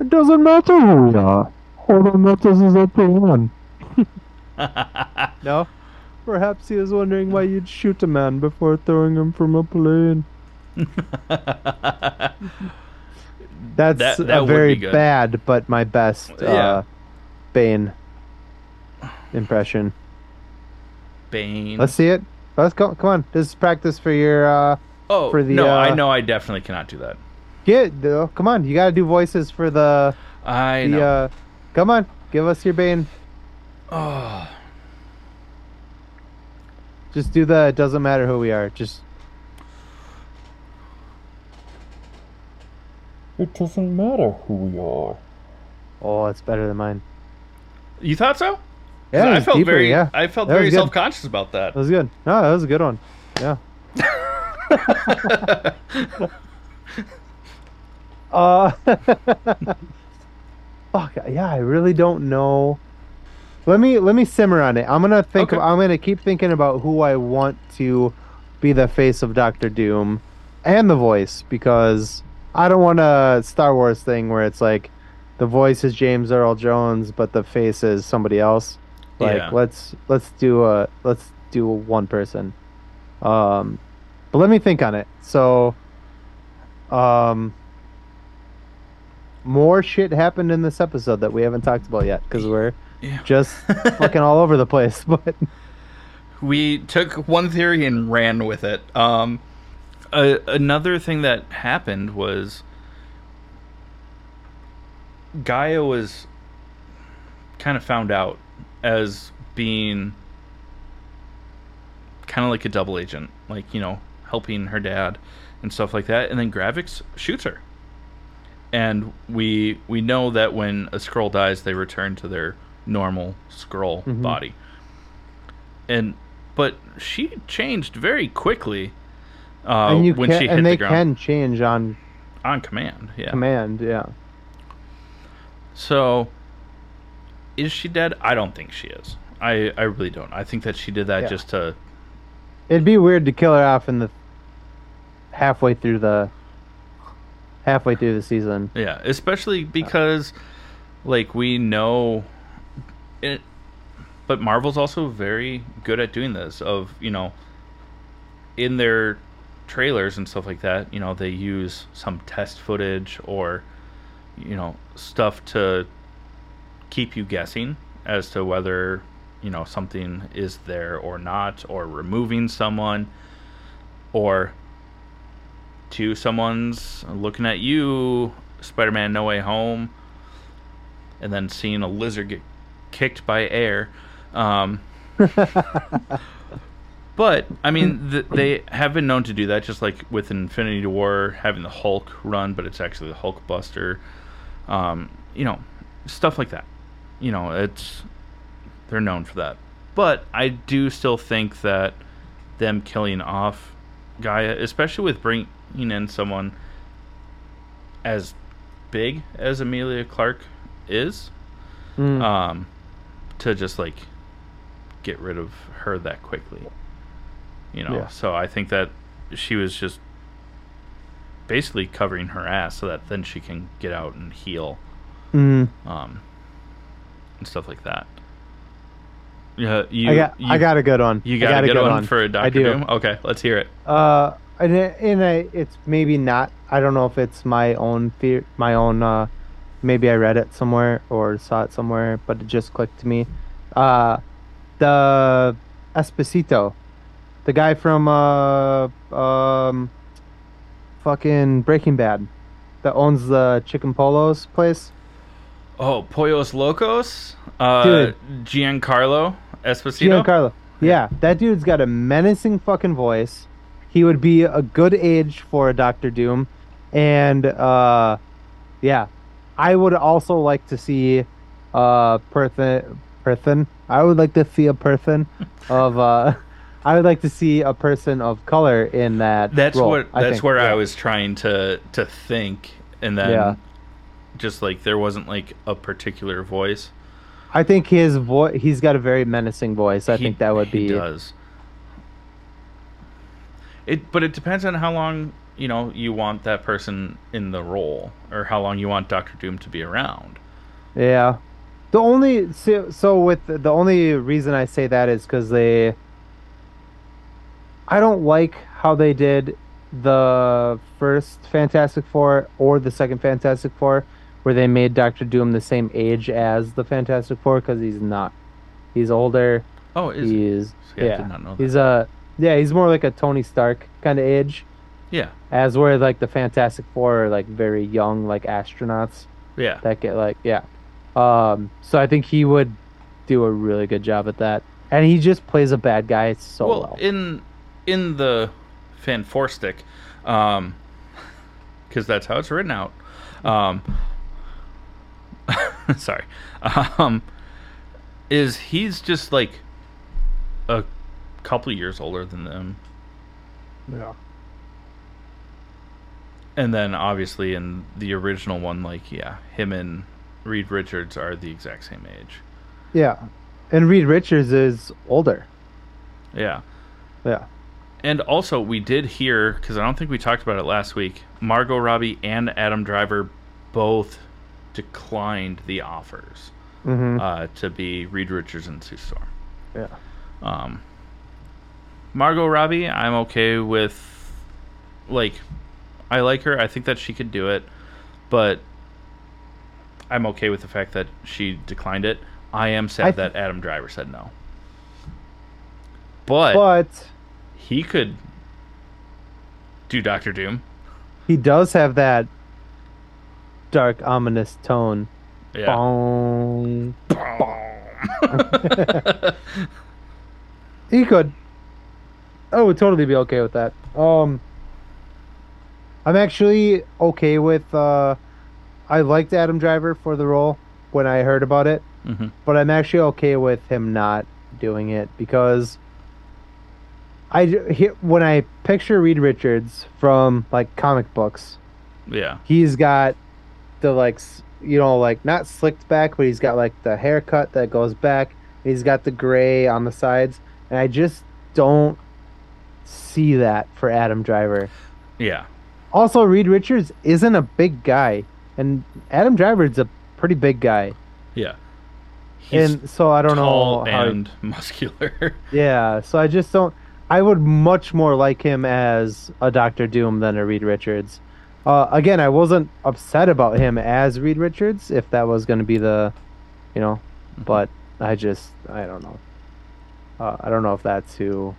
It doesn't matter who we are. All that matters is that they won. [laughs] [laughs] No? Perhaps he was wondering why you'd shoot a man before throwing him from a plane. [laughs] That's That- that a very be bad, but my best uh, Bane impression. Bane. Let's see it. Let's go. Come on. This is practice for your. uh oh for the, no, I uh, know I definitely cannot do that. Get though. Come on. You gotta do voices for the. I the know. uh, come on. Give us your Bane. oh, Just do the. It doesn't matter who we are. Just. It doesn't matter who we are. Oh, it's better than mine. you thought so? Yeah, I felt deeper, very, yeah. I felt That very self-conscious about that. That was good. No, that was a good one. Yeah. [laughs] uh, [laughs] fuck yeah, I really don't know. Let me let me simmer on it. I'm gonna think. Okay. I'm gonna keep thinking about who I want to be the face of Doctor Doom, and the voice because I don't want a Star Wars thing where it's like the voice is James Earl Jones, but the face is somebody else. Like Yeah. let's let's do a let's do a one person. Um, but let me think on it. So, um, more shit happened in this episode that we haven't talked about yet because we're Yeah. just [laughs] fucking all over the place. [laughs] But we took one theory and ran with it. Um, a, another thing that happened was G'iah was kind of found out as being kind of like a double agent, like you know, helping her dad and stuff like that. And then Gravik shoots her, and we we know that when a Skrull dies, they return to their normal Skrull Mhm. body. And but she changed very quickly uh, and you when can she hit and the they ground can change on on command. Yeah. command. Yeah. So, is she dead? I don't think she is. I, I really don't. I think that she did that Yeah. just to. It'd be weird to kill her off in the halfway through the halfway through the season. Yeah, especially because, like, we know. It, but Marvel's also very good at doing this. Of you know, in their trailers and stuff like that, you know, they use some test footage or, you know, stuff to keep you guessing as to whether you know something is there or not, or removing someone, or to someone's looking at you, Spider-Man No Way Home, and then seeing a lizard get kicked by air. Um, [laughs] but I mean, th- they have been known to do that, just like with Infinity War having the Hulk run, but it's actually the Hulk Buster. Um, you know, stuff like that. You know, it's they're known for that. But I do still think that them killing off G'iah, especially with bringing in someone as big as Emilia Clarke is, Mm. um, to just like get rid of her that quickly. You know, Yeah. so I think that she was just basically covering her ass so that then she can get out and heal, Mm. um, and stuff like that. Yeah, you. I got you, I got a good one. You I got, a good, one, one for Doctor do. Doom. Okay, let's hear it. Uh, and and I, it's maybe not. I don't know if it's my own fear, my own uh, maybe I read it somewhere or saw it somewhere, but it just clicked to me. Uh, the Esposito, the guy from uh, um, fucking Breaking Bad, that owns the Chicken Polos place. Oh, Pollos Locos, uh, Dude. Giancarlo Esposito. Giancarlo. Yeah, that dude's got a menacing fucking voice. He would be a good age for a Doctor Doom, and uh, yeah, I would also like to see uh Perthen. Perthen. I would like to see a person [laughs] of uh, I would like to see a person of color in that. That's role, what. I That's think. where I was trying to to think, and then Yeah. just like there wasn't like a particular voice. I think his voice. He's got a very menacing voice. I He- think that would he be. does. It, but it depends on how long you know you want that person in the role, or how long you want Doctor Doom to be around. Yeah. The only so, so with the, the only reason I say that is because they. I don't like how they did the first Fantastic Four or the second Fantastic Four, where they made Doctor Doom the same age as the Fantastic Four because he's not. He's older. Oh, is he's I yeah. did not know that. He's a yeah. He's more like a Tony Stark kind of age, yeah, as where like the Fantastic Four are like very young, like astronauts. Yeah. that get like yeah. Um so i think he would do a really good job at that. And he just plays a bad guy so well, well, in in the Fan Four stick, um, because that's how it's written out. Um, [laughs] sorry, um, is he's just like a couple years older than them, yeah and then obviously in the original one, like yeah, him and Reed Richards are the exact same age. yeah and reed richards is older Yeah. yeah And also, we did hear because I don't think we talked about it last week. Margot Robbie and Adam Driver both declined the offers mm-hmm. uh, to be Reed Richards and Sue Storm. yeah Um, Margot Robbie, I'm okay with. Like, I like her. I think that she could do it, but I'm okay with the fact that she declined it. I am sad I that Adam Driver said no. But, but he could do Doctor Doom. he does have that dark ominous tone Yeah. Bong. [laughs] [laughs] he could i would totally be okay with that um i'm actually okay with uh i liked adam driver for the role when i heard about it Mhm. but i'm actually okay with him not doing it because I he, when i picture reed richards from like comic books Yeah. he's got the like you know like not slicked back but he's got like the haircut that goes back he's got the gray on the sides and i just don't see that for adam driver Yeah. Also reed richards isn't a big guy and adam driver's a pretty big guy Yeah. He's and so i don't tall know how and [laughs] muscular. yeah so i just don't i would much more like him as a dr doom than a reed richards uh, again i wasn't upset about him as reed richards if that was going to be the you know but i just i don't know uh, i don't know if that's who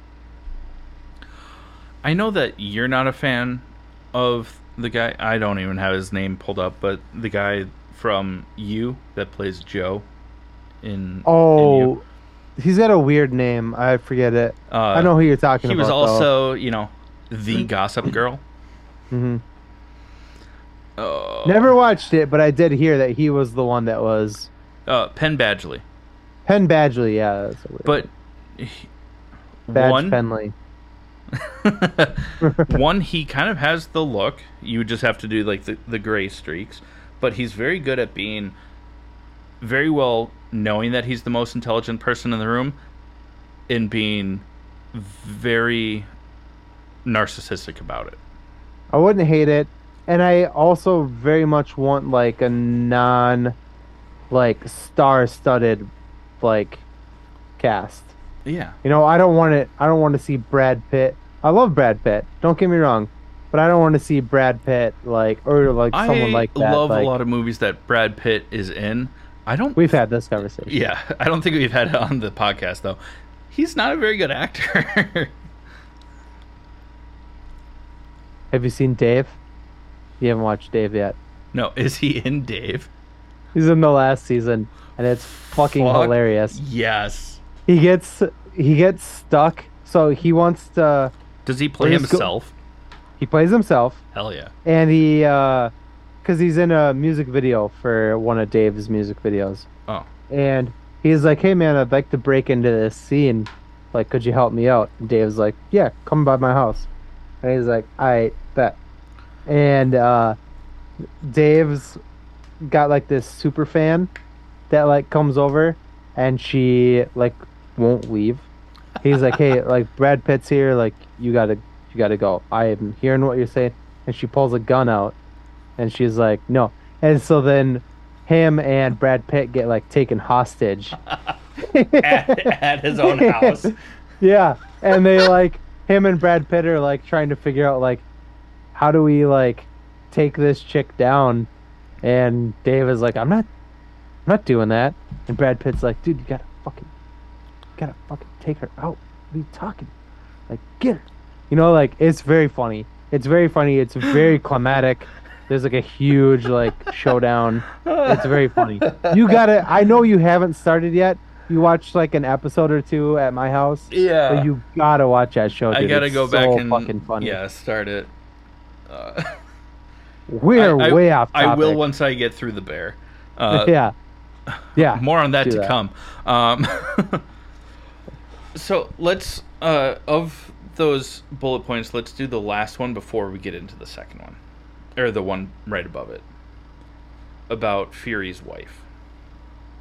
I know that you're not a fan of the guy. I don't even have his name pulled up, but the guy from You that plays Joe in. in oh You. he's got a weird name i forget it Uh, i know who you're talking He about He was though. also, you know, the Gossip Girl. Mm-hmm. Oh. never watched it but i did hear that he was the one that was Uh, Penn Badgley. penn badgley yeah that's a weird But. he- badge one, penley [laughs] one he kind of has the look. You just have to do like the, the gray streaks. But he's very good at being very well knowing that he's the most intelligent person in the room and being very narcissistic about it. I wouldn't hate it, and I also very much want like a non, like star-studded, like cast. Yeah You know, I don't want it. I don't want to see Brad Pitt. I love Brad Pitt. Don't get me wrong, but I don't want to see Brad Pitt like or like someone like that. I love like, a lot of movies that Brad Pitt is in. I don't. We've had this conversation. Yeah, [laughs] I don't think we've had it on the podcast though. He's not a very good actor. [laughs] Have you seen Dave? You haven't watched Dave yet. no, is he in Dave? He's in the last season, and it's fucking Fuck hilarious. Yes. He gets he gets stuck, so he wants to. Does he play just go- himself? He plays himself, Hell yeah. and he uh, because he's in a music video for one of Dave's music videos, Oh. and he's like, "Hey man, I'd like to break into this scene. Like, could you help me out?" And Dave's like, "Yeah, come by my house." And he's like, "I bet." And uh, Dave's got like this super fan that like comes over, and she like won't leave. He's like, "Hey, [laughs] like Brad Pitt's here. Like, you gotta, you gotta go. I am hearing what you're saying." And she pulls a gun out, and she's like, "No." And so then, him and Brad Pitt get like taken hostage. [laughs] At, at his own [laughs] house. Yeah, and they like him and Brad Pitt are like trying to figure out like how do we like take this chick down, and Dave is like, I'm not, I'm not doing that, and Brad Pitt's like, dude, you gotta gotta fucking take her out. What are you talking? Like, get her. You know, like it's very funny. It's very funny. It's very [laughs] climatic. There's like a huge like showdown. It's very funny. You gotta. I know you haven't started yet. You watched like an episode or two at my house. Yeah. But you gotta watch that show. I dude. gotta It's go so back and fucking funny. yeah, start it. Uh, We're I- I- way off. Topic. I will once I get through the bear. [laughs] Uh, yeah. Yeah. [laughs] More on that to that. come. Um, so let's uh, of those bullet points. Let's do the last one before we get into the second one, or the one right above it about Fury's wife.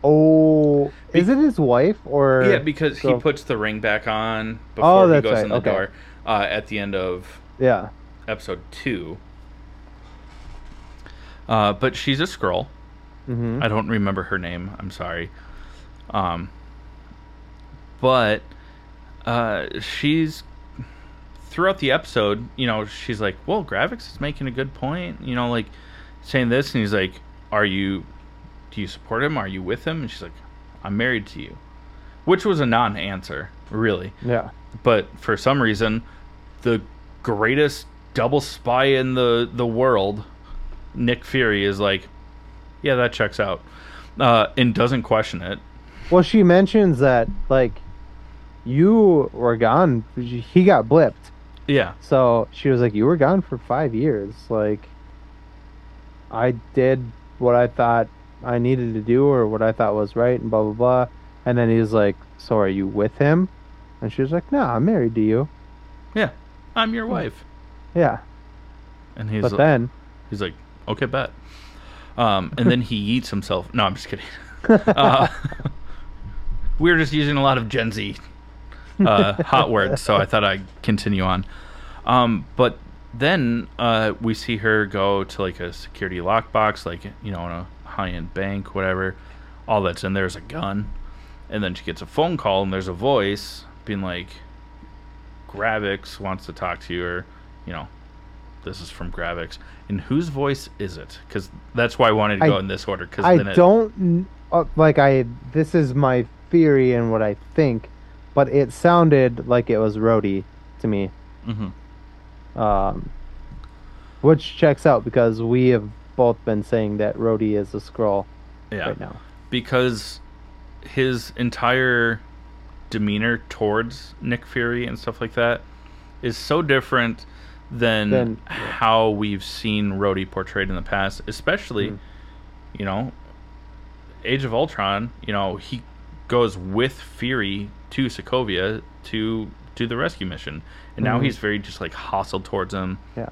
Oh, is it his wife or? Yeah, because he puts the ring back on Oh, before he goes right, in the okay. door uh, at the end of Yeah. episode two. Uh, but she's a Skrull. hmm I don't remember her name. I'm sorry. Um, but uh, she's throughout the episode. You know, she's like, "Well, Gravik is making a good point." You know, like saying this, and he's like, "Are you? Do you support him? Are you with him?" And she's like, "I'm married to you," which was a non-answer, really. Yeah. But for some reason, the greatest double spy in the the world, Nick Fury, is like, "Yeah, that checks out," uh, and doesn't question it. Well, she mentions that like you were gone. He got blipped. Yeah, So she was like, "You were gone for five years. Like, I did what I thought I needed to do, or what I thought was right, and blah blah blah." And then he's like, "So are you with him?" And she was like, "No, I'm married to you." yeah, I'm your wife. Yeah, And he's but like, then he's like, "Okay, bet." Um, and then he [laughs] eats himself. No, I'm just kidding. [laughs] Uh, [laughs] we're just using a lot of Gen Z [laughs] uh, hot words, so I thought I'd continue on. Um, but then uh, we see her go to like a security lockbox, like you know, in a high-end bank, whatever. All that's in there is a gun, and then she gets a phone call, and there's a voice being like, "Gravik wants to talk to you," or you know, this is from Gravik. And whose voice is it? Because that's why I wanted to I- go in this order. Because I then it, don't uh, like I. This is my theory and what I think, but it sounded like it was Rhodey to me. Mhm. um, which checks out because we have both been saying that Rhodey is a Skrull yeah, right now. because his entire demeanor towards Nick Fury and stuff like that is so different than yeah. how we've seen Rhodey portrayed in the past, especially, Mhm. you know, Age of Ultron, you know, he goes with Fury to Sokovia to do the rescue mission. And now Mhm. he's very just like hostile towards him Yeah.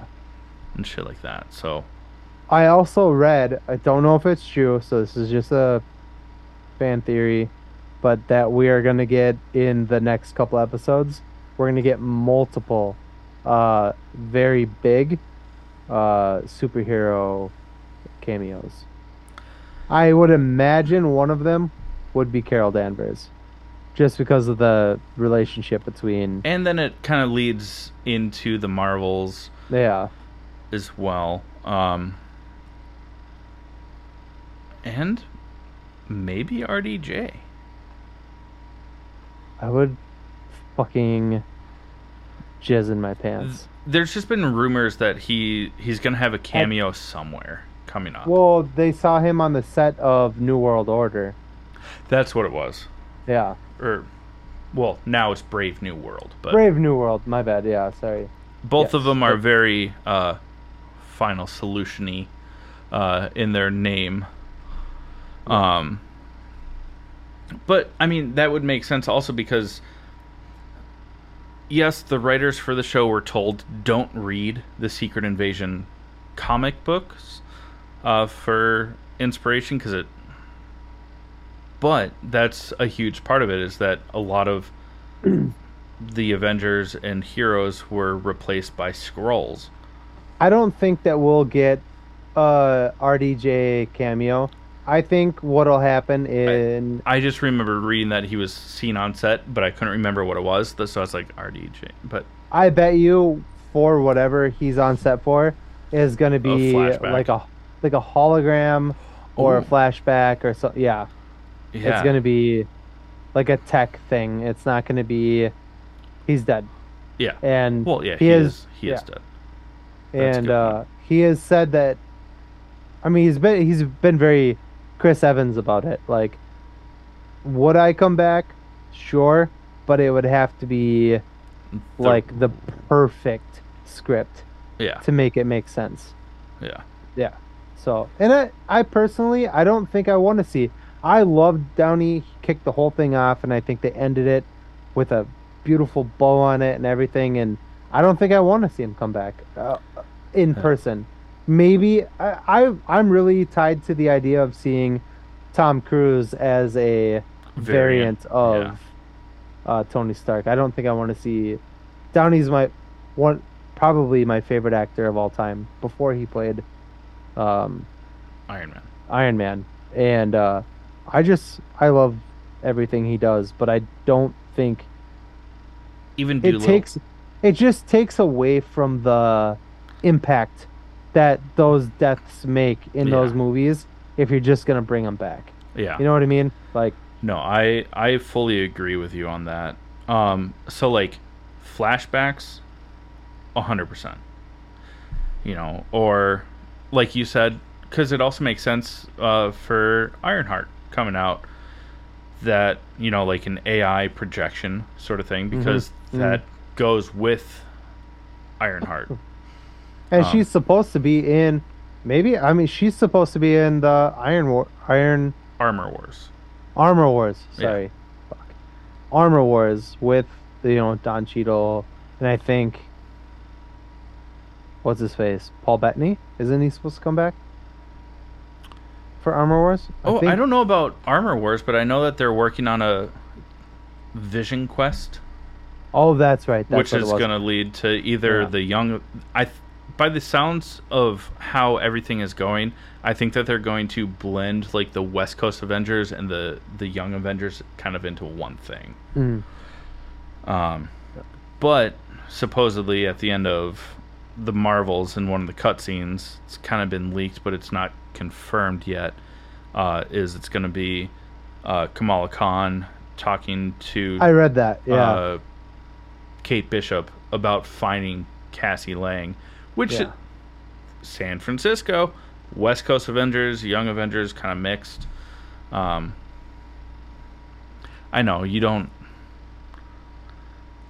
and shit like that. So, I also read. I don't know if it's true, so this is just a fan theory, but that we are gonna get in the next couple episodes. We're gonna get multiple, uh, very big, uh, superhero cameos. I would imagine one of them would be Carol Danvers, just because of the relationship between. and then it kind of leads into the Marvels Yeah. as well. Um, and maybe RDJ. I would fucking jizz in my pants. There's just been rumors that he he's gonna have a cameo somewhere coming up. Well, they saw him on the set of New World Order. That's what it was. Yeah. Or, well, now it's Brave New World, but Brave New World. My bad. Yeah, sorry. both of them are very uh, Final Solution-y uh, in their name. Um, but I mean that would make sense also because yes, the writers for the show were told don't read the Secret Invasion comic books uh, for inspiration because it. But that's a huge part of it is that a lot of [clears throat] the Avengers and heroes were replaced by Skrulls. I don't think that we'll get a RDJ cameo. I think what'll happen in I just remember reading that he was seen on set, but I couldn't remember what it was. So I was like RDJ. But I bet you for whatever he's on set for is going to be flashback. like a like a hologram or a flashback or so. Yeah, yeah, it's going to be like a tech thing. It's not going to be he's dead. yeah. And Well, yeah, he, he, is, is. He is dead. That's and uh, he has said that. I mean, he's been he's been very Chris Evans about it. Like, would I come back? Sure, but it would have to be The- like the perfect script Yeah, to make it make sense. yeah. Yeah. So, and I, I personally, I don't think I want to see. I loved Downey. He kicked the whole thing off, and I think they ended it with a beautiful bow on it and everything. And I don't think I want to see him come back uh, in person. Maybe I, I, I'm really tied to the idea of seeing Tom Cruise as a variant, of yeah. uh, Tony Stark. I don't think I want to see. Downey's my one, probably my favorite actor of all time. Before he played um, Iron Man. Iron Man, and uh, I just I love everything he does, but I don't think Even it takes it just takes away from the impact that those deaths make in Yeah. those movies if you're just gonna bring them back. Yeah. You know what I mean? Like No, I I fully agree with you on that. Um, so like flashbacks, hundred percent. You know, or like you said, because it also makes sense uh, for Ironheart coming out. That you know, like an AI projection sort of thing, because mhm. that goes with Ironheart. And Um, she's supposed to be in, maybe I mean she's supposed to be in the Iron War, Iron Armor Wars. Armor Wars. Sorry, fuck, Armor Wars with you know Don Cheadle and I think what's his face Paul Bettany isn't he supposed to come back for Armor Wars? Oh, I, don't know about Armor Wars, but I know that they're working on a Vision Quest. Oh, that's right. That's which is going to lead to either Yeah. the young i by the sounds of how everything is going i think that they're going to blend like the west coast avengers and the the young avengers kind of into one thing Mm. um but supposedly at the end of the marvels in one of the cutscenes it's kind of been leaked but it's not confirmed yet uh is it's going to be uh kamala khan talking to I read that. Yeah. uh, Kate Bishop about finding Cassie Lang, which Yeah. San Francisco, West Coast Avengers, Young Avengers, kind of mixed. Um, I know you don't.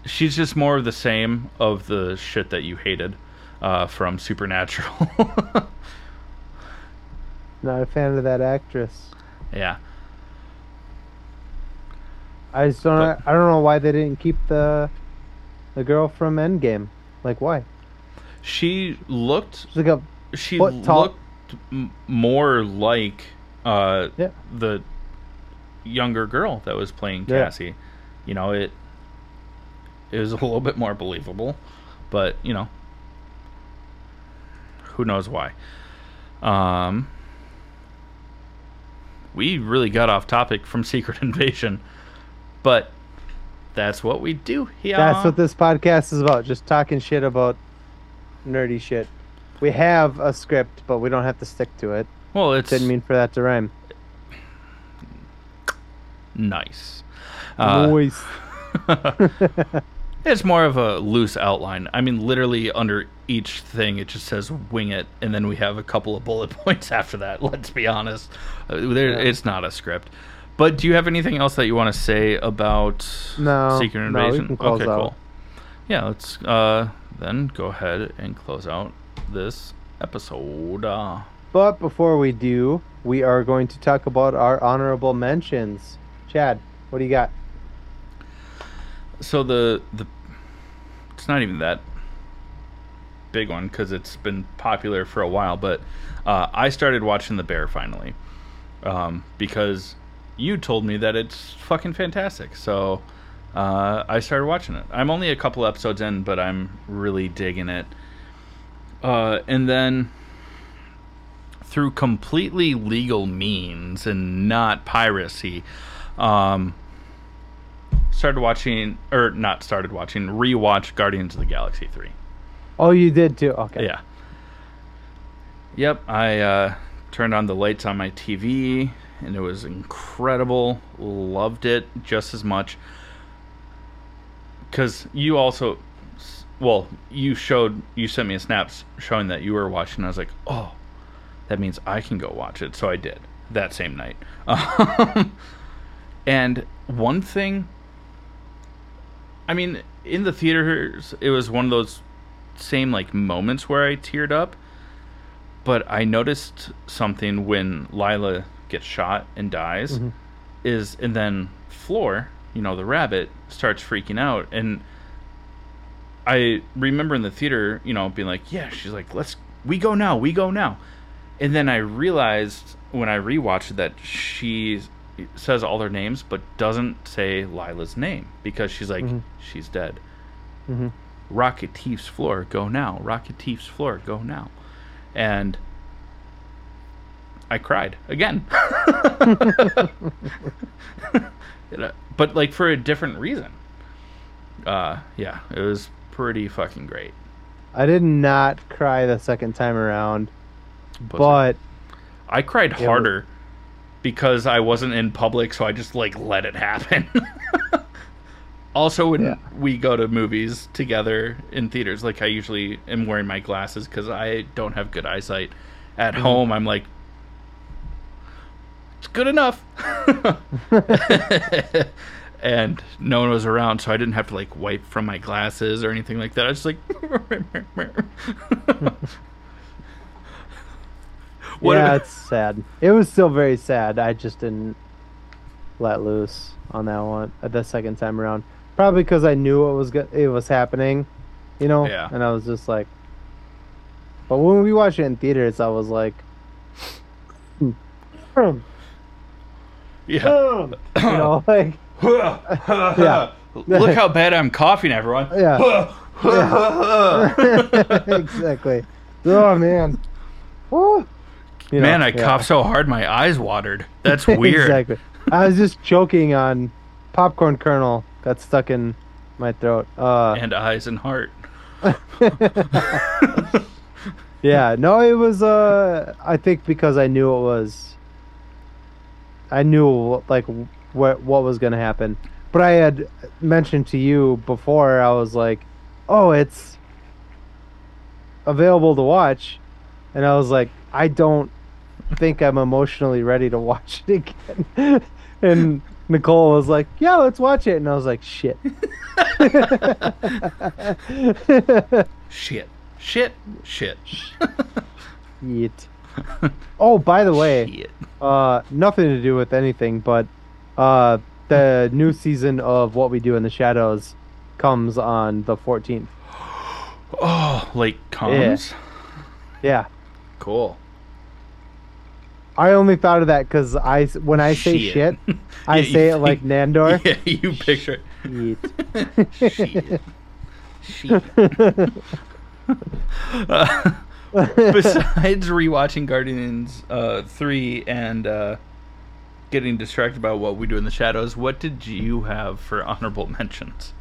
She's just more of the same of the shit that you hated uh, from Supernatural. [laughs] Not a fan of that actress. yeah, I just don't. But- I don't know why they didn't keep the the girl from Endgame. Like why? she looked She's like a she looked m- more like uh, Yeah. the younger girl that was playing Yeah. Cassie. You know, it it was a little bit more believable, but you know, who knows why. Um, we really got off topic from [laughs] Secret Invasion, but that's what we do here. That's what this podcast is about. Just talking shit about nerdy shit. we have a script, but we don't have to stick to it. Well, it Didn't mean for that to rhyme. nice. Uh. [laughs] [laughs] It's more of a loose outline. I mean, literally under each thing, it just says "wing it," and then we have a couple of bullet [laughs] points after that. Let's be honest, uh, there, it's not a script. But do you have anything else that you want to say about No, Secret no, Invasion? close okay, out. cool. Yeah, let's uh, then go ahead and close out this episode. Uh, But before we do, we are going to talk about our honorable mentions. Chad, what do you got? So the the it's not even that big one because it's been popular for a while but uh, i started watching the bear finally um, because you told me that it's fucking fantastic. So uh, i started watching it. I'm only a couple episodes in but i'm really digging it. Uh, and then through completely legal means and not piracy um, started watching or not started watching rewatch guardians of the galaxy 3 Oh, you did too. Okay. yeah. Yep i uh, turned on the lights on my tv and it was incredible. Loved it just as much. Because you also well you showed you sent me a snap showing that you were watching. I was like oh that means i can go watch it. So i did that same night. [laughs] And one thing I mean, in the theaters, it was one of those same like moments where I teared up. But I noticed something when Lylla gets shot and dies, Mhm. is and then Floor, you know, the rabbit, starts freaking out, and I remember in the theater, you know, being like, "Yeah," she's like, "Let's, we go now, we go now," and then I realized when I rewatched that she says all their names but doesn't say Lylla's name because she's like, Mhm. she's dead. hmm Rocket Thief's floor, go now. Rocket Thief's floor, go now. And I cried again. [laughs] but like for a different reason. Uh yeah, it was pretty fucking great. I did not cry the second time around, but I cried harder because I wasn't in public, so I just like let it happen. [laughs] also, when Yeah. we go to movies together in theaters, like I usually am wearing my glasses because I don't have good eyesight. At Mm-hmm. home, I'm like, it's good enough. [laughs] and no one was around, so I didn't have to like wipe from my glasses or anything like that. I was just like, [laughs] What yeah, about- it's sad. It was still very sad. I just didn't let loose on that one uh, the second time around. Probably because I knew it was go- it was happening, you know. Yeah. And I was just like, but when we watched it in theaters, I was like, yeah, [laughs] you yeah. know, like [laughs] yeah. Look how [laughs] bad I'm coughing, everyone. Yeah. exactly. Oh man. You know, Man, I yeah. coughed so hard my eyes watered. That's [laughs] weird. exactly. I was just choking on popcorn kernel got stuck in my throat. Uh, And eyes and heart. [laughs] yeah, no, it was. Uh, I think because I knew it was. I knew like what what was gonna happen, but I had mentioned to you before. I was like, "Oh, it's available to watch," and I was like, "I don't think I'm emotionally ready to watch it again." [laughs] and Nicole was like, "Yeah, let's watch it," and I was like, "Shit." [laughs] Shit. Shit. Shit. Yeet. Oh, by the way, Shit. uh, nothing to do with anything, but uh, the new season of What We Do in the Shadows comes on the 14th. [gasps] Oh, like comes? Yeah, Cool. I only thought of that because I when I say shit, [laughs] I Yeah, say it think- like Nandor. [laughs] Yeah, you picture it. Shit. Shit. Uh, [laughs] besides rewatching Guardians uh, 3 and uh, getting distracted by what we do in the shadows, what did you have for honorable mentions?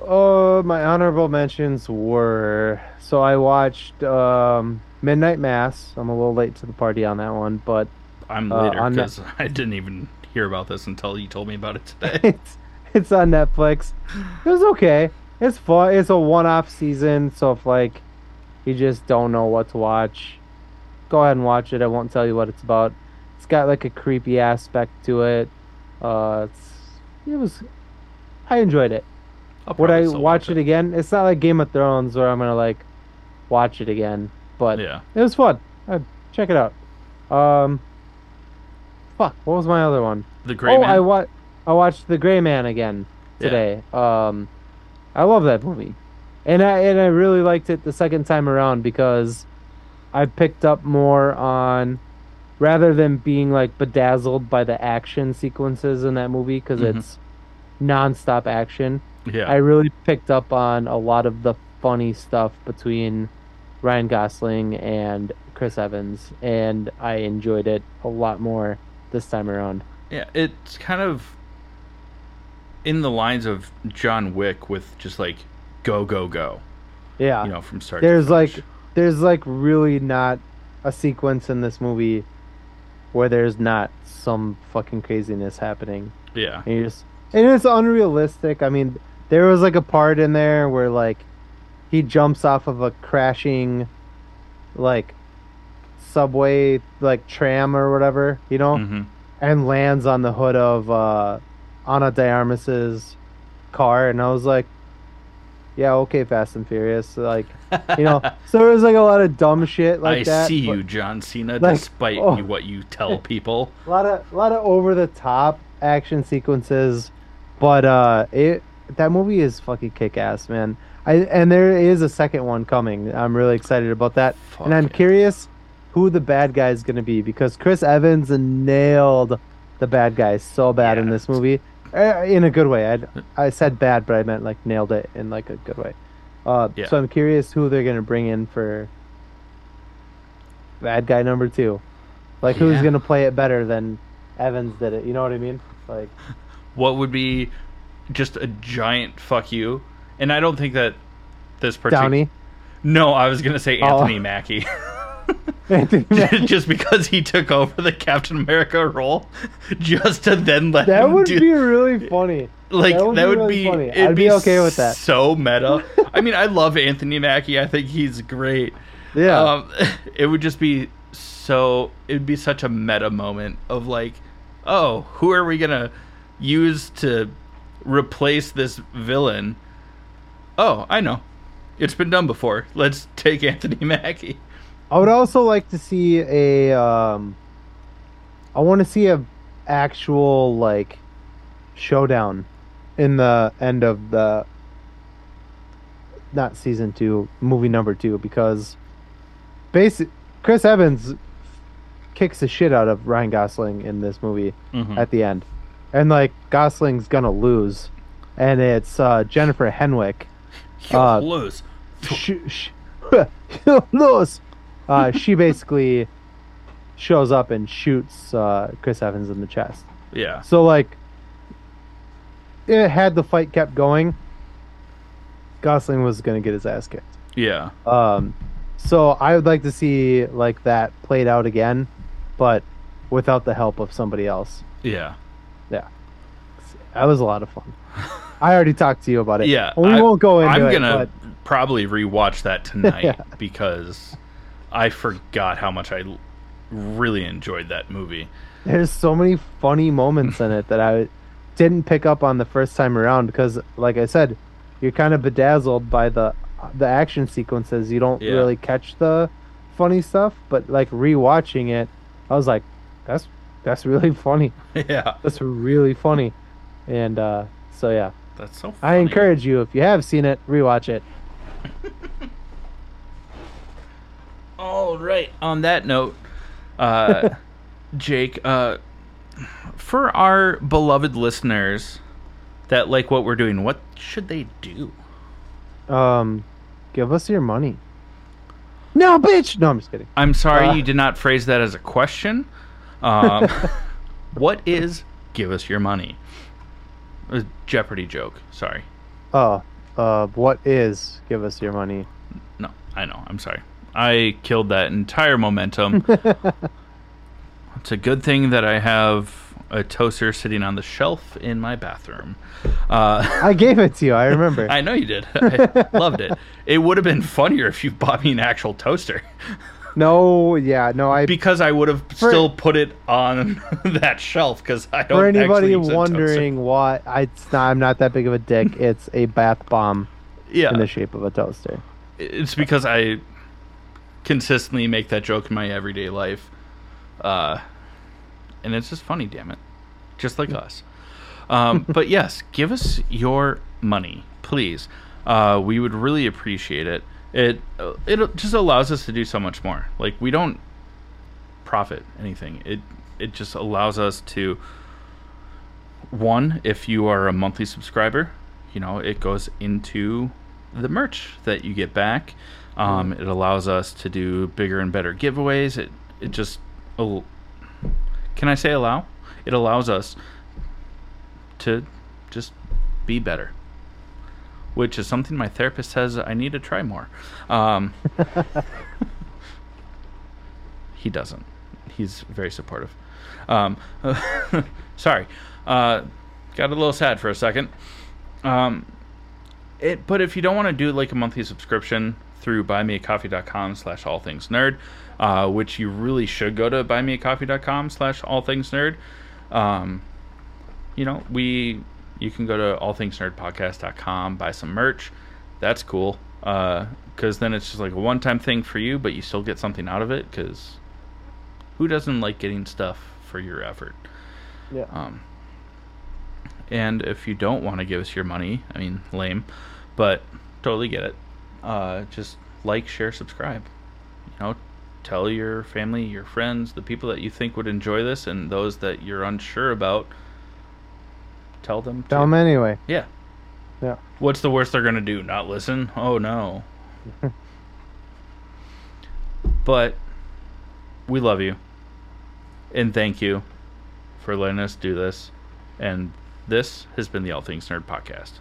Oh, my honorable mentions were so I watched um, Midnight Mass. I'm a little late to the party on that one, but I'm Uh, later because I didn't even hear about this until you told me about it today. [laughs] it's it's on Netflix. It was okay. It's fun. It's a one-off season, so if like you just don't know what to watch, go ahead and watch it. I won't tell you what it's about. It's got like a creepy aspect to it. Uh, it's it was. I enjoyed it. Would I watch it again? It's not like Game of Thrones where I'm gonna like watch it again, but Yeah. it was fun. Uh, check it out. Um, fuck, what was my other one? The Gray oh, Man. I wa- I watched The Gray Man again Yeah. today. Um, I love that movie, and I and I really liked it the second time around because I picked up more on rather than being like bedazzled by the action sequences in that movie because Mhm. it's nonstop action. yeah. I really picked up on a lot of the funny stuff between Ryan Gosling and Chris Evans, and I enjoyed it a lot more this time around. Yeah, it's kind of in the lines of John Wick with just like go go go, Yeah, you know, from start. there's to like there's like really not a sequence in this movie where there's not some fucking craziness happening. yeah, And just and it's unrealistic. I mean, there was like a part in there where like he jumps off of a crashing like subway like tram or whatever, you know, hmm and lands on the hood of uh Ana de Armas's car and I was like yeah, okay, Fast and Furious. Like, you know, [laughs] so there was like a lot of dumb shit like I that. see but you, John Cena, like, despite oh. what you tell [laughs] people. A lot of a lot of over the top action sequences, but uh, it that movie is fucking kick ass, man. I and there is a second one coming. I'm really excited about that, Fuck and I'm yeah. curious who the bad guy is gonna be because Chris Evans nailed the bad guy so bad in this movie, uh, in a good way. I I said bad, but I meant like nailed it in like a good way. Uh, Yeah. So I'm curious who they're gonna bring in for bad guy number two. Like who's Yeah. gonna play it better than Evans did it? You know what I mean? Like [laughs] What would be just a giant fuck you? And I don't think that this particular. Downey. No, I was gonna say Oh. Anthony Mackie. [laughs] [laughs] Anthony Mackie. just because he took over the Captain America role, [laughs] just to then let that him would do be really funny. like that that would would, be really be, funny. it'd I'd be okay with that. So meta. I mean, I love Anthony Mackie. I think he's great. Yeah. Um, it would just be so. It would be such a meta moment of like, oh, who are we gonna use to replace this villain? Oh, I know. It's been done before. Let's take Anthony [laughs] Mackie. I would also like to see a. Um, I want to see a actual like showdown in the end of the not season two, movie number two, because basic Chris Evans kicks the shit out of Ryan Gosling in this movie Mhm. at the end, and like Gosling's gonna lose, and it's uh, Jennifer Henwick. Uh, lose. sh- sh- [laughs] lose. Uh, she [laughs] basically shows up and shoots uh, Chris Evans in the chest. Yeah. So like, it had the fight kept going. Gosling was gonna get his ass kicked. Yeah. Um, so I would like to see like that played out again, but without the help of somebody else. Yeah. Yeah, that was a lot of fun. [laughs] I already talked to you about it. Yeah. we I- won't go into it. I'm gonna but probably rewatch that tonight [laughs] Yeah. because I forgot how much I really enjoyed that movie. there's so many funny moments in it that I didn't pick up on the first time around because, like I said, you're kind of bedazzled by the the action sequences. You don't Yeah. really catch the funny stuff, but like rewatching it, I was like, that's that's really [laughs] funny. [laughs] yeah. That's really funny, and uh, so yeah, That's so funny. I encourage you if you have seen it, rewatch it. [laughs] All right. On that note, uh, [laughs] Jake, uh, for our beloved listeners that like what we're doing, what should they do? Um, give us your money. No, bitch. No, I'm just kidding. I'm sorry Uh, you did not phrase that as a question. Um, [laughs] what is give us your money? A Jeopardy joke. Sorry. Oh, uh, what is give us your money? No, I know. I'm sorry. I killed that entire momentum. [laughs] it's a good thing that I have a toaster sitting on the shelf in my bathroom. Uh, I gave it to you. I remember. [laughs] I know you did. I loved it. [laughs] It would have been funnier if you bought me an actual toaster. No, yeah, no. I because I would have For- still put it on [laughs] that shelf because I don't. for anybody actually use a toaster. wondering why, I, I'm not that big of a dick. [laughs] It's a bath bomb yeah, in the shape of a toaster. it's because I consistently make that joke in my everyday life, uh, and it's just funny. Damn it, just like us. Um, [laughs] but yes, give us your money, please. Uh, we would really appreciate it. It it just allows us to do so much more. Like we don't profit anything. It it just allows us to one if you are a monthly subscriber, you know, it goes into the merch that you get back. Um, it allows us to do bigger and better giveaways. It it just al- can I say allow? It allows us to just be better, which is something my therapist says I need to try more. Um, [laughs] he doesn't. He's very supportive. Um, [laughs] sorry, uh, got a little sad for a second. Um, it, but if you don't want to do like a monthly subscription through buymeacoffee.com slash all things nerd, uh, which you really should go to buymeacoffee.com slash all things nerd. Um, you know, we you can go to allthingsnerdpodcast.com, buy some merch. That's cool. Uh, cause then it's just like a one time thing for you, but you still get something out of it. Cause who doesn't like getting stuff for your effort? Yeah. Um, and if you don't want to give us your money, I mean, lame, but totally get it. Uh, just like, share, subscribe. You know, tell your family, your friends, the people that you think would enjoy this, and those that you're unsure about. Tell them. Tell to- them anyway. Yeah. Yeah. What's the worst they're gonna do? Not listen? Oh no. [laughs] but we love you, and thank you for letting us do this. And this has been the All Things Nerd podcast.